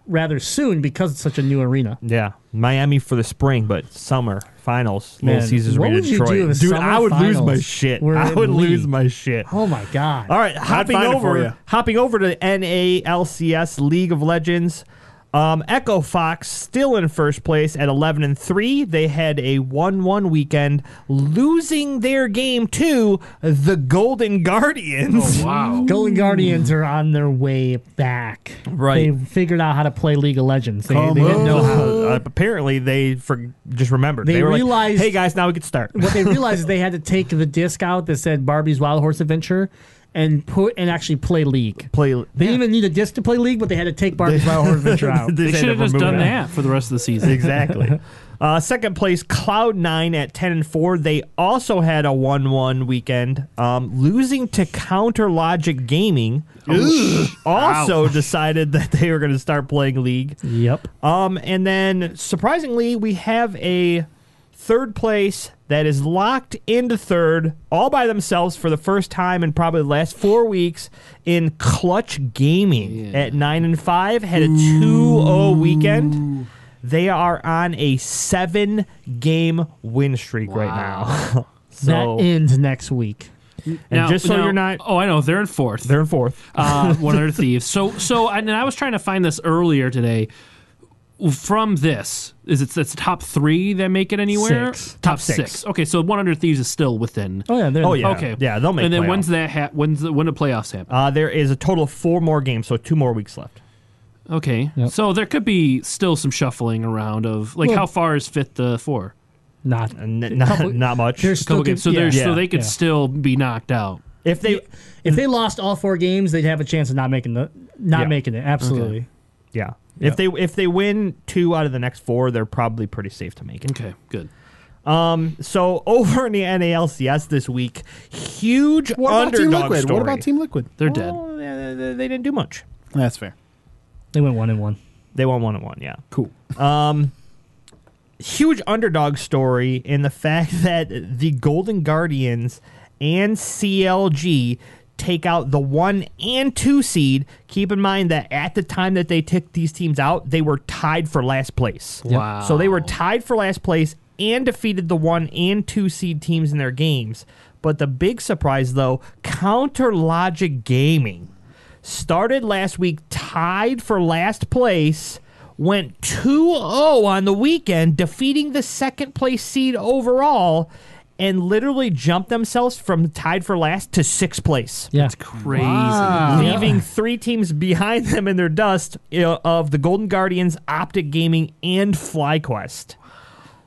rather soon because it's such a new arena. Yeah, Miami for the spring, but summer finals. Little Man, Caesars what Arena, would you Detroit. do if Dude, summer I would lose my shit. were I in would lose league? my shit. Oh my god! All right, hopping find it for over, ya. hopping over to NALCS League of Legends. Um, Echo Fox still in first place at 11 and 3. They had a 1 1 weekend, losing their game to the Golden Guardians. Wow. Golden Guardians are on their way back. Right. They figured out how to play League of Legends. They, they didn't know how. Uh, apparently, they for, just remembered. They They, were realized- like, hey guys, now we can start. What they realized is they had to take the disc out that said Barbie's Wild Horse Adventure and put and actually play League. Play. They didn't even need a disc to play League, but they had to take Barbie's Wild Horse Adventure out. They just should have just done that for the rest of the season. Exactly. Uh, second place, Cloud Nine at ten and four. They also had a one-one weekend, um, losing to Counter Logic Gaming. who also decided that they were going to start playing League. Yep. Um, and then surprisingly, we have a third place that is locked into third all by themselves for the first time in probably the last four weeks in Clutch Gaming at nine and five. Had a 2-0 weekend. They are on a seven game win streak right now. so that ends next week. and Now- just so now- you're not Oh, I know they're in fourth. they're in fourth. uh, one hundred thieves. So, so, and I was trying to find this earlier today. From this, is it it's top three that make it anywhere? Six. Top Top six. Okay, so one hundred thieves is still within. Oh yeah, they're Oh, yeah. Okay, Yeah, they'll make it. And then playoffs. when's that? Ha- when's the, when do playoffs happen? Uh, there is a total of four more games, so two more weeks left. Okay, Yep. so there could be still some shuffling around of like Well- how far is fifth to four? not. N- not, couple- not much. There's Couple still games. So yeah. there's so they could Yeah. still be knocked out. If they, If they lost all four games, they'd have a chance of not making the not Yeah. making it. Absolutely. yeah, if they if they win two out of the next four, they're probably pretty safe to make it. Okay, good. Um, so over in the NALCS this week, huge What about Team underdog Liquid? story. What about Team Liquid? They're dead. Oh, they, they- they didn't do much. That's fair. They went one and one. They won one and one. Yeah. Cool. Um, huge underdog story in the fact that the Golden Guardians and CLG take out the one and two seed. Keep in mind that at the time that they took these teams out, they were tied for last place. Wow. So they were tied for last place and defeated the one and two seed teams in their games. But the big surprise, though, Counter Logic Gaming started last week tied for last place, went 2 0 on the weekend, defeating the second place seed overall, and literally jumped themselves from tied for last to sixth place. Yeah. That's Crazy. Leaving three teams behind them in their dust of the Golden Guardians, Optic Gaming, and FlyQuest.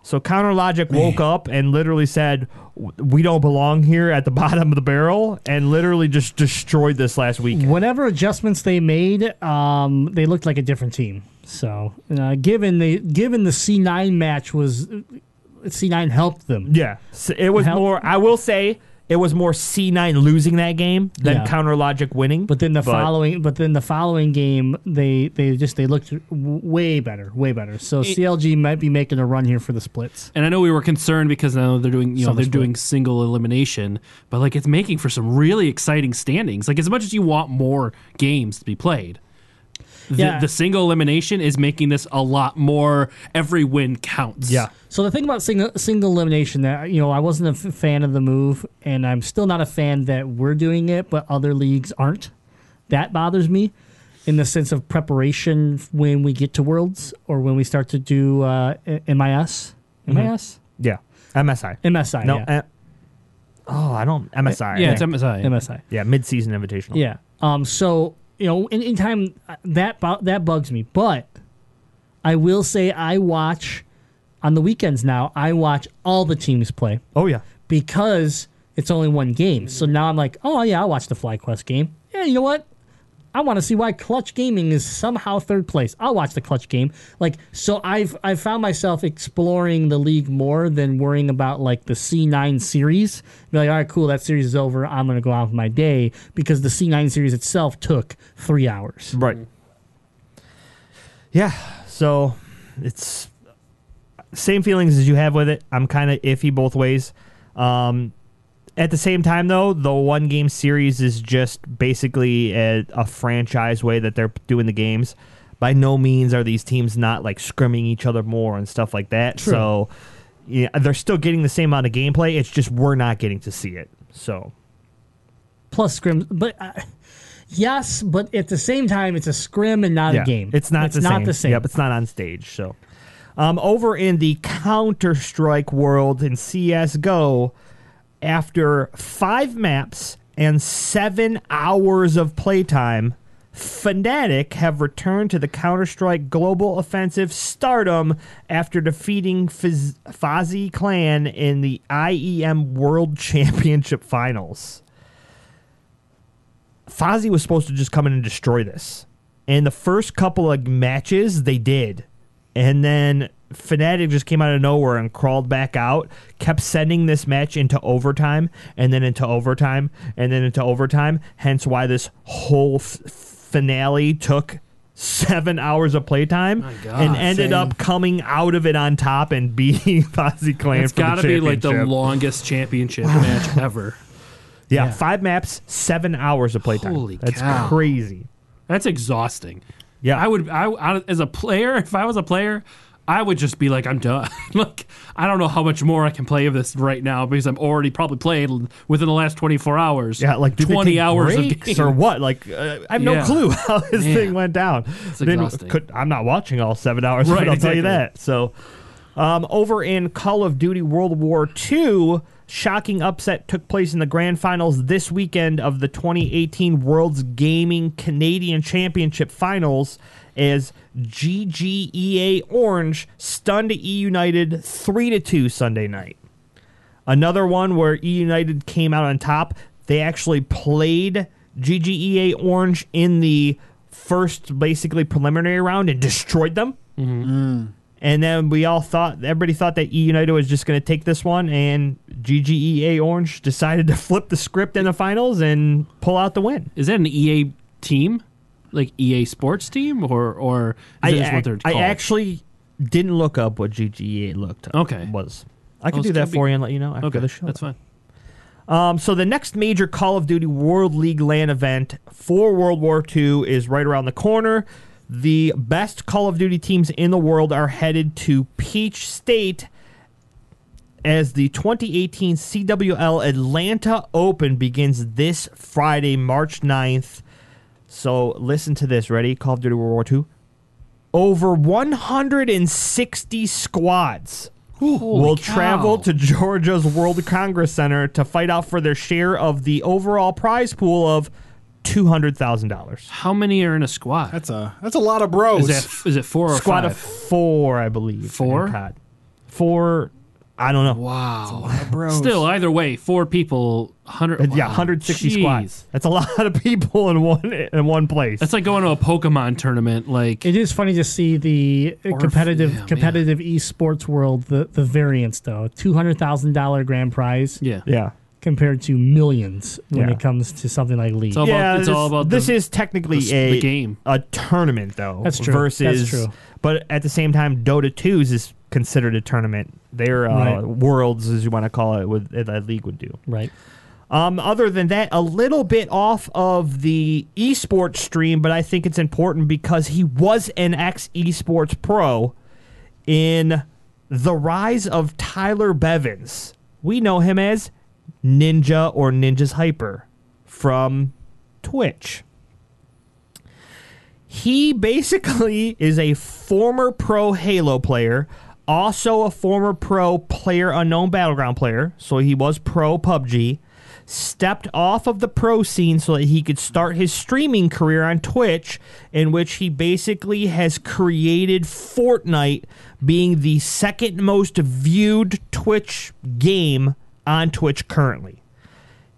So Counter Logic woke up and literally said, "We don't belong here at the bottom of the barrel," and literally just destroyed this last week. Whatever adjustments they made, um, they looked like a different team. So, uh, given the given the C nine match was C nine helped them. Yeah, so it was How- more. I will say it was more C9 losing that game than Yeah. Counter Logic winning. But then the But- following, but then the following game, they they just they looked w- way better, way better. So CLG might be making a run here for the splits. And I know we were concerned because now they're doing, you know, Summer they're split. doing single elimination, but like it's making for some really exciting standings. Like as much as you want more games to be played, the, Yeah. the single elimination is making this a lot more. Every win counts. yeah, So the thing about single single elimination that you know I wasn't a f- fan of the move, and I'm still not a fan that we're doing it, but other leagues aren't. That bothers me, in the sense of preparation when we get to Worlds or when we start to do uh, I- MIS, MIS, yeah. MSI. MSI. no. yeah. uh, oh, I don't. MSI. Yeah, it's MSI. MSI. yeah. Mid-season invitational. Yeah. Um. So you know, in, in time that that bugs me, but I will say I watch on the weekends now. I watch all the teams play Oh yeah. because it's only one game. So now I'm like, oh yeah, I'll watch the FlyQuest game. Yeah, you know what? I want to see why Clutch Gaming is somehow third place. I'll watch the Clutch game. Like so, I've I've found myself exploring the league more than worrying about like the C9 series. Be like, all right, cool, that series is over. I'm gonna go out with my day because the C9 series itself took three hours. Right. Yeah. So it's same feelings as you have with it. I'm kind of iffy both ways. Um, at the same time, though, the one game series is just basically a, a franchise way that they're doing the games. By no means are these teams not like scrimming each other more and stuff like that. True. So yeah, they're still getting the same amount of gameplay. It's just we're not getting to see it. So Plus scrim, but. Uh, Yes, but at the same time, it's a scrim and not a game. It's not It's the not same. the same. Yep, it's not on stage. So, um, over in the Counter Strike world in CS:GO, after five maps and seven hours of playtime, Fnatic have returned to the Counter Strike Global Offensive stardom after defeating Fazi Clan in the IEM World Championship Finals. Fozzy was supposed to just come in and destroy this. And the first couple of matches, they did. And then Fnatic just came out of nowhere and crawled back out, kept sending this match into overtime, and then into overtime, and then into overtime. Hence why this whole f- finale took seven hours of playtime God. and ended Same. up coming out of it on top and beating Fozzy Clan It's got to be like the longest championship match ever. Yeah, Yeah. five maps, seven hours of playtime. Holy That's cow. crazy. That's exhausting. Yeah. I would. I, I as a player, if I was a player, I would just be like, I'm done. like, I don't know how much more I can play of this right now because I'm already probably played within the last 24 hours. Yeah, like 20 hours of breaks game. or what? Like uh, I have no clue how this Man. thing went down. Didn't- exhausting. could- I'm not watching all seven hours. Right, Right, I'll tell you that. So, um, over in Call of Duty World War II, shocking upset took place in the grand finals this weekend of the 2018 World's Gaming Canadian Championship Finals as GGEA Orange stunned E United three to two Sunday night. Another one where E United came out on top. They actually played GGEA Orange in the first, basically preliminary round and destroyed them. Mm-hmm. And then we all thought, everybody thought that E United was just going to take this one, and GGEA Orange decided to flip the script in the finals and pull out the win. Is that an EA team? Like EA Sports team? Or, or is I, what they're I called? actually didn't look up what GGA looked up. Okay. Was I can was do that gonna be- for you and let you know after Okay, the show. that's fine. Um, so the next major Call of Duty World League LAN event for World War II is right around the corner. The best Call of Duty teams in the world are headed to Peach State as the 2018 CWL Atlanta Open begins this Friday, March 9th. So listen to this. Ready? Call of Duty World War II. Over 160 squads will travel to Georgia's World Congress Center to fight out for their share of the overall prize pool of $200,000. How many are in a squad? That's a that's a lot of bros. is that is it four or Squad five? of four, I believe. Four? Four. I don't know. wow. bros. Still, either way, four people, hundred. Yeah, wow. 160 Jeez. squads. That's a lot of people in one in one place. That's like going to a Pokemon tournament. Like It is funny to see the uh, Or- competitive yeah, competitive esports world the the variance though two hundred thousand dollar grand prize yeah, yeah. compared to millions when Yeah. it comes to something like League. It's all yeah, about, it's this, all about this the, is technically the, a the game. a tournament though. That's true. Versus, That's true. But at the same time, Dota 2s is considered a tournament. They're uh, Right. worlds, as you want to call it, with that league would do. right. Um, other than that, a little bit off of the esports stream, but I think it's important because he was an ex esports pro in the rise of Tyler Blevins. We know him as Ninja or Ninja's Hyper from Twitch. He basically is a former pro Halo player, also a former pro player unknown battleground player, so he was pro PUBG. Stepped off of the pro scene so that he could start his streaming career on Twitch, in which he basically has created Fortnite being the second most viewed Twitch game on Twitch currently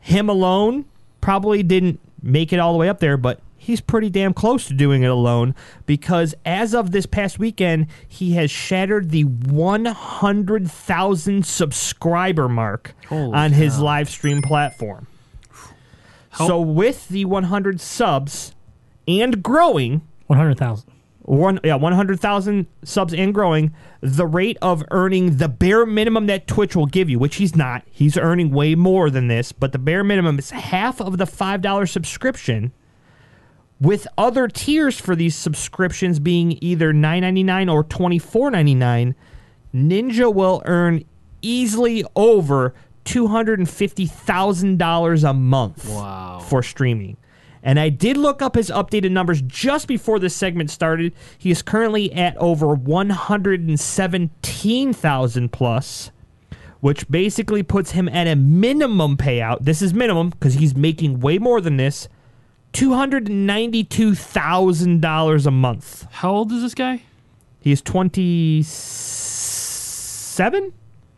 him alone probably didn't make it all the way up there, but he's pretty damn close to doing it alone because as of this past weekend, he has shattered the 100,000 subscriber mark Holy on his live stream platform. So with the 100 subs and growing, One hundred thousand. one yeah, 100,000 subs and growing, the rate of earning the bare minimum that Twitch will give you, which he's not. He's earning way more than this, but the bare minimum is half of the $5 subscription with other tiers for these subscriptions being either $9.99 or $24.99. Ninja will earn easily over $250,000 a month Wow. for streaming. And I did look up his updated numbers just before this segment started. He is currently at over 117,000 plus, which basically puts him at a minimum payout. This is minimum because he's making way more than this. $292,000 a month. How old is this guy? He is 27?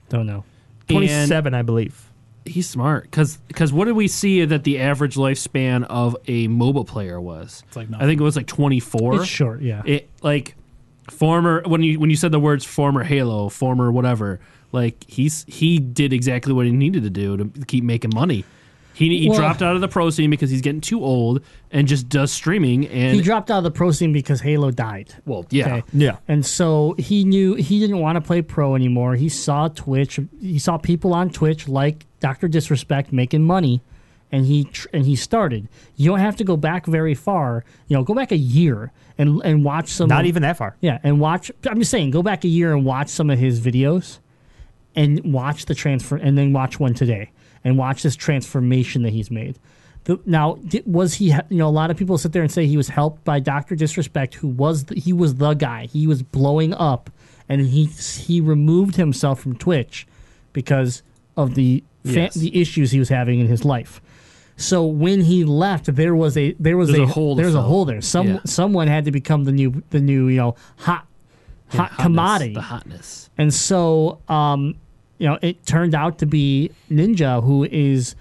Don't know. 27, I believe. He's smart because what did we see that the average lifespan of a mobile player was? It's like I think it was like twenty four. It's short. Yeah. It like former when you when you said the words former Halo, former whatever, like he's he did exactly what he needed to do to keep making money. He, he Well- dropped out of the pro scene because he's getting too old and just does streaming and he dropped out of the pro scene because Halo died. well yeah Okay. Yeah. And so he knew he didn't want to play pro anymore. He saw Twitch. He saw people on Twitch like Doctor Disrespect making money, and he tr- and he started. You don't have to go back very far. You know, go back a year and and watch some. Not of- even that far. Yeah, and watch. I'm just saying, go back a year and watch some of his videos, and watch the transfer, and then watch one today, and watch this transformation that he's made. The, now, was he? You know, a lot of people sit there and say he was helped by Doctor Disrespect, who was the, he was the guy. He was blowing up, and he he removed himself from Twitch because of the fa- Yes. the issues he was having in his life. So when he left, there was a there was There's a, a hole to There's a hole there. Some Yeah. someone had to become the new the new you know hot hot Hotness, commodity. the hotness. And so, um, you know, it turned out to be Ninja, who is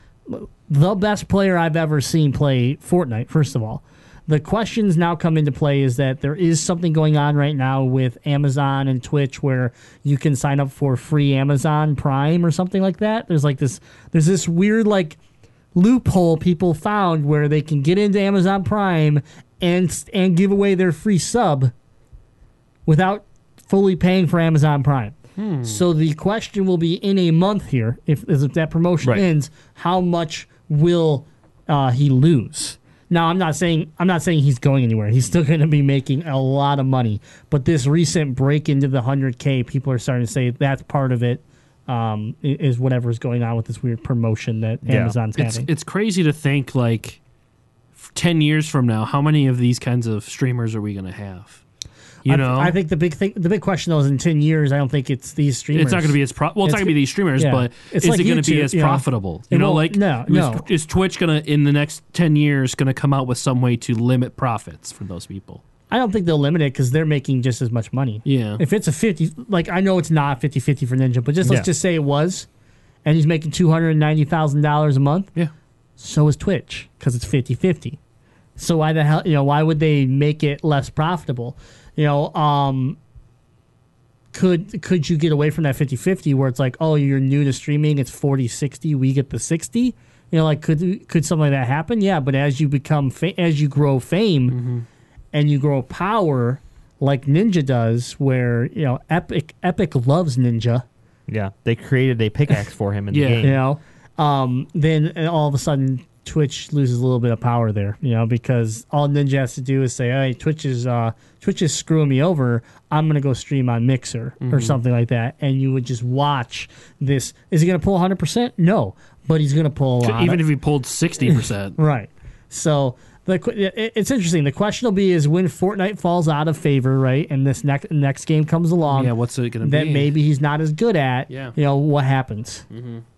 the best player I've ever seen play Fortnite, first of all. The questions now come into play is that there is something going on right now with Amazon and Twitch where you can sign up for free Amazon Prime or something like that. There's like this there's this weird like loophole people found where they can get into Amazon Prime and and give away their free sub without fully paying for Amazon Prime. Hmm. So the question will be in a month here, if, if that promotion Right. ends, how much will uh, he lose? Now I'm not saying I'm not saying he's going anywhere. He's still going to be making a lot of money. But this recent break into the 100k, people are starting to say that's part of it. Um, is whatever's going on with this weird promotion that Yeah. Amazon's It's having. it's crazy to think like ten years from now, how many of these kinds of streamers are we going to have? You I, know, I think the big thing, the big question though is in 10 years, I don't think it's these streamers. it's not going to be as pro- well. It's, It's not going to be these streamers, yeah. but It's is like it going to be as know. profitable? It You know, like no, is, no. is Twitch going to in the next ten years going to come out with some way to limit profits for those people? I don't think they'll limit it because they're making just as much money. Yeah. If it's a 50, like I know it's not 50 50 for Ninja, but just let's Yeah. just say it was, and he's making $290,000 a month, Yeah. so is Twitch because it's 50 50. So why the hell, you know, why would they make it less profitable? You know, um, could could you get away from that 50-50 where it's like, oh, you're new to streaming, it's 40-60, we get the 60? You know, like could could something like that happen? Yeah, but as you become fa- as you grow fame and you grow power like Ninja does, where you know Epic Epic loves Ninja, Yeah, they created a pickaxe for him in Yeah. the game. you know, um, then all of a sudden Twitch loses a little bit of power there, you know, because all Ninja has to do is say, "Hey, Twitch is uh, Twitch is screwing me over. I'm gonna go stream on Mixer or something like that," and you would just watch this. Is he gonna pull 100? percent No, but he's gonna pull a lot. Even if he pulled sixty percent, Right. So the it's interesting. The question will be is when Fortnite falls out of favor, right, and this next next game comes along. yeah, what's it going to that be? That maybe he's not as good at. Yeah. You know what happens?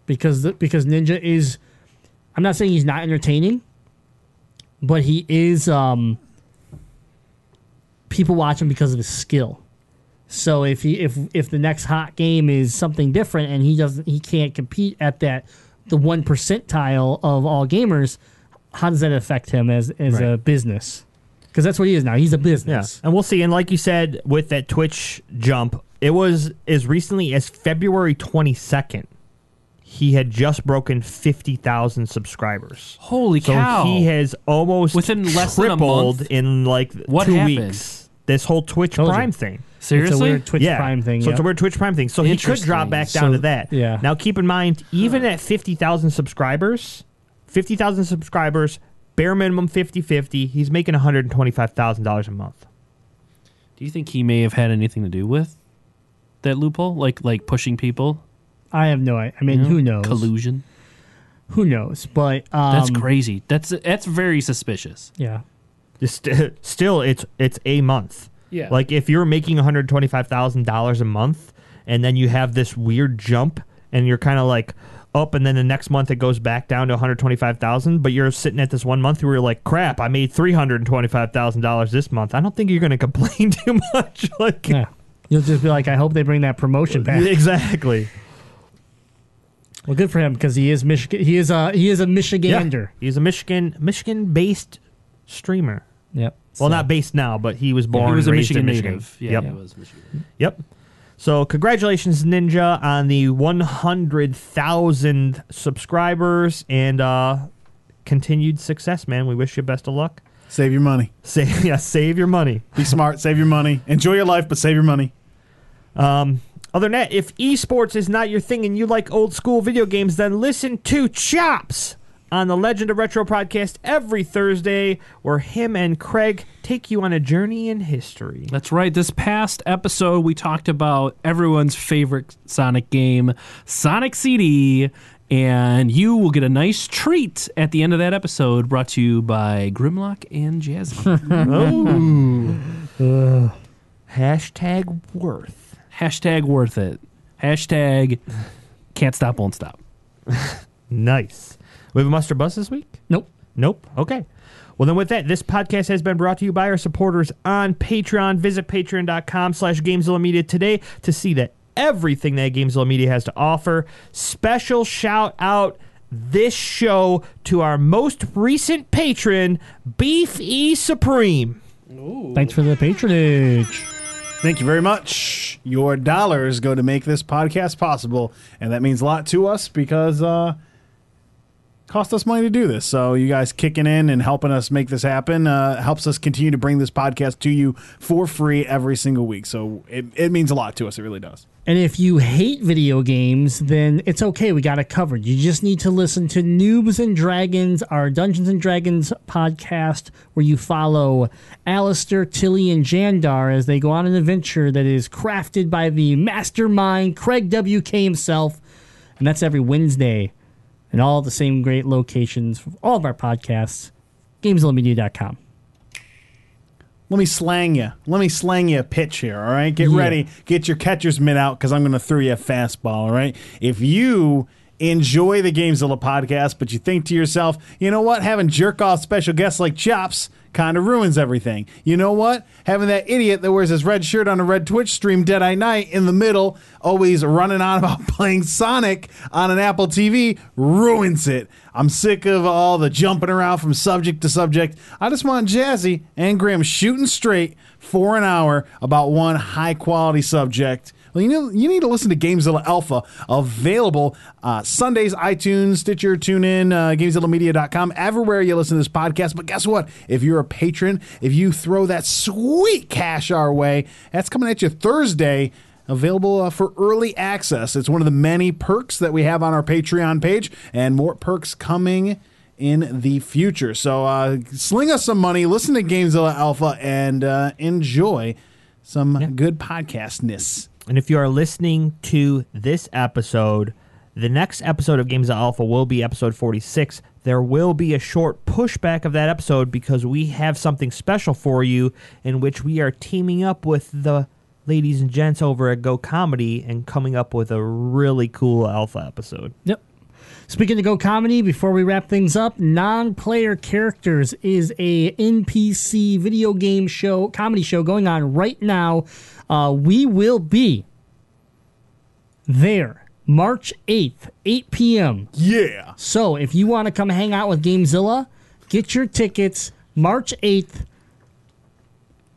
Because the, because Ninja is, I'm not saying he's not entertaining, but he is. Um, people watch him because of his skill. So if he if if the next hot game is something different and he doesn't he can't compete at that the one percentile of all gamers, how does that affect him as as a business? Because that's what he is now. He's a business. Yeah, business. and we'll see. And like you said, with that Twitch jump, it was as recently as February 22nd. He had just broken 50,000 subscribers. Holy So cow! he has almost Within less than a tripled month? in like What two happened? weeks. This whole Twitch Told you. Prime thing. Seriously, It's a weird Twitch yeah, Prime thing. So it's a weird Twitch Prime thing. So he could drop back down So- to that. yeah. Now keep in mind, even at 50,000 subscribers, 50,000 subscribers, bare minimum 50-50, he's making $125,000 a month. Do you think he may have had anything to do with that loophole, like like pushing people? I have no idea. I mean, you know? who knows? Collusion. Who knows? But um, That's crazy. That's that's very suspicious. Yeah. Just, still, it's it's a month. Yeah. Like if you're making one hundred twenty five thousand dollars a month, and then you have this weird jump, and you're kind of like up, and then the next month it goes back down to one hundred twenty five thousand, but you're sitting at this one month where you're like, crap, I made three hundred twenty five thousand dollars this month. I don't think you're going to complain too much. like Yeah. You'll just be like, I hope they bring that promotion back. exactly. Well, good for him because he is Michigan. He is a he is a Michigander. He's a Michigan Michigan based streamer. Yep. Well, So- not based now, but he was born. he was a Michigan in Michigan. native. Yeah, Yep. he was Michigan. Yep. So congratulations, Ninja, on the 100,000 subscribers and uh, continued success, man. We wish you best of luck. Save your money. Save, yeah, save your money. Be smart. Save your money. Enjoy your life, but save your money. Um, other than that, if esports is not your thing and you like old school video games, then listen to Chops on the Legend of Retro podcast every Thursday, where him and Craig take you on a journey in history. That's right. This past episode, we talked about everyone's favorite Sonic game, Sonic CD, and you will get a nice treat at the end of that episode, brought to you by Grimlock and Jasmine. Jazzy. Oh. Hashtag worth. Hashtag worth it. Hashtag can't stop, won't stop. Nice. We have a muster bus this week? Nope. Nope. Okay. Well, then with that, this podcast has been brought to you by our supporters on Patreon. Visit patreon.com slash Gamezilla Media today to see that everything that Gamezilla Media has to offer. Special shout out this show to our most recent patron, Beef E Supreme. Thanks for the patronage. Thank you very much. Your dollars go to make this podcast possible, and that means a lot to us because uh, cost us money to do this. So you guys kicking in and helping us make this happen uh, helps us continue to bring this podcast to you for free every single week. So it, it means a lot to us. It really does. And if you hate video games, then it's okay. We got it covered. You just need to listen to Noobs and Dragons, our Dungeons and Dragons podcast, where you follow Alistair, Tilly, and Jandar as they go on an adventure that is crafted by the mastermind Craig WK himself. And that's every Wednesday. And all the same great locations for all of our podcasts. GamezillaMedia.com. Let me slang you. Let me slang you a pitch here, all right? Get Yeah. ready. Get your catcher's mitt out because I'm going to throw you a fastball, all right? If you enjoy the Gamezilla podcast, but you think to yourself, you know what? Having jerk off special guests like Chops kind of ruins everything. You know what? Having that idiot that wears his red shirt on a red Twitch stream Dead Eye Night in the middle, always running on about playing Sonic on an Apple TV, ruins it. I'm sick of all the jumping around from subject to subject. I just want Jazzy and Graham shooting straight for an hour about one high quality subject. Well, you know, you need to listen to Gamezilla Alpha, available uh, Sundays, iTunes, Stitcher, TuneIn, uh, GameZillaMedia.com, everywhere you listen to this podcast. But guess what? If you're a patron, if you throw that sweet cash our way, that's coming at you Thursday available uh, for early access. It's one of the many perks that we have on our Patreon page, and more perks coming in the future. So uh, sling us some money, listen to Gamezilla Alpha, and uh, enjoy some good podcastness. And if you are listening to this episode, the next episode of Gamezilla Alpha will be episode 46. There will be a short pushback of that episode because we have something special for you in which we are teaming up with the ladies and gents over at Go Comedy and coming up with a really cool Alpha episode. Yep. Speaking of Go Comedy, before we wrap things up, Non-Player Characters is a NPC video game show, comedy show going on right now. Uh, we will be there March 8th, 8 p.m. Yeah. So if you want to come hang out with Gamezilla, get your tickets March 8th.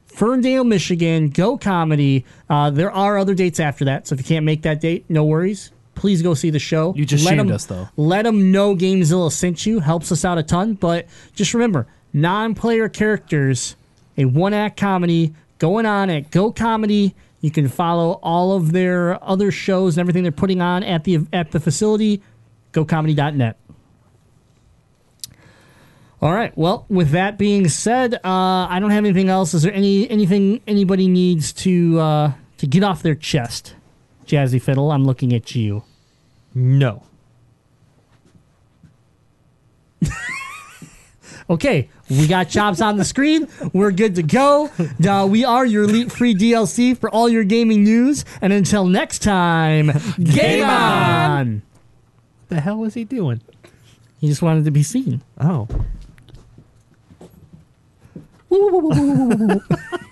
Ferndale, Michigan, Go Comedy. Uh, there are other dates after that, so if you can't make that date, no worries. Please go see the show. You just let shamed 'em- us, though. Let them know Gamezilla sent you. Helps us out a ton. But just remember, non-player characters, a one-act comedy going on at Go Comedy. You can follow all of their other shows and everything they're putting on at the at the facility. GoComedy.net. All right. Well, with that being said, uh, I don't have anything else. Is there any anything anybody needs to uh, to get off their chest? Jazzy Fiddle, I'm looking at you. No. Okay, we got chops on the screen. We're good to go. Uh, we are your elite free DLC for all your gaming news. And until next time, game on! What the hell was he doing? He just wanted to be seen. Oh.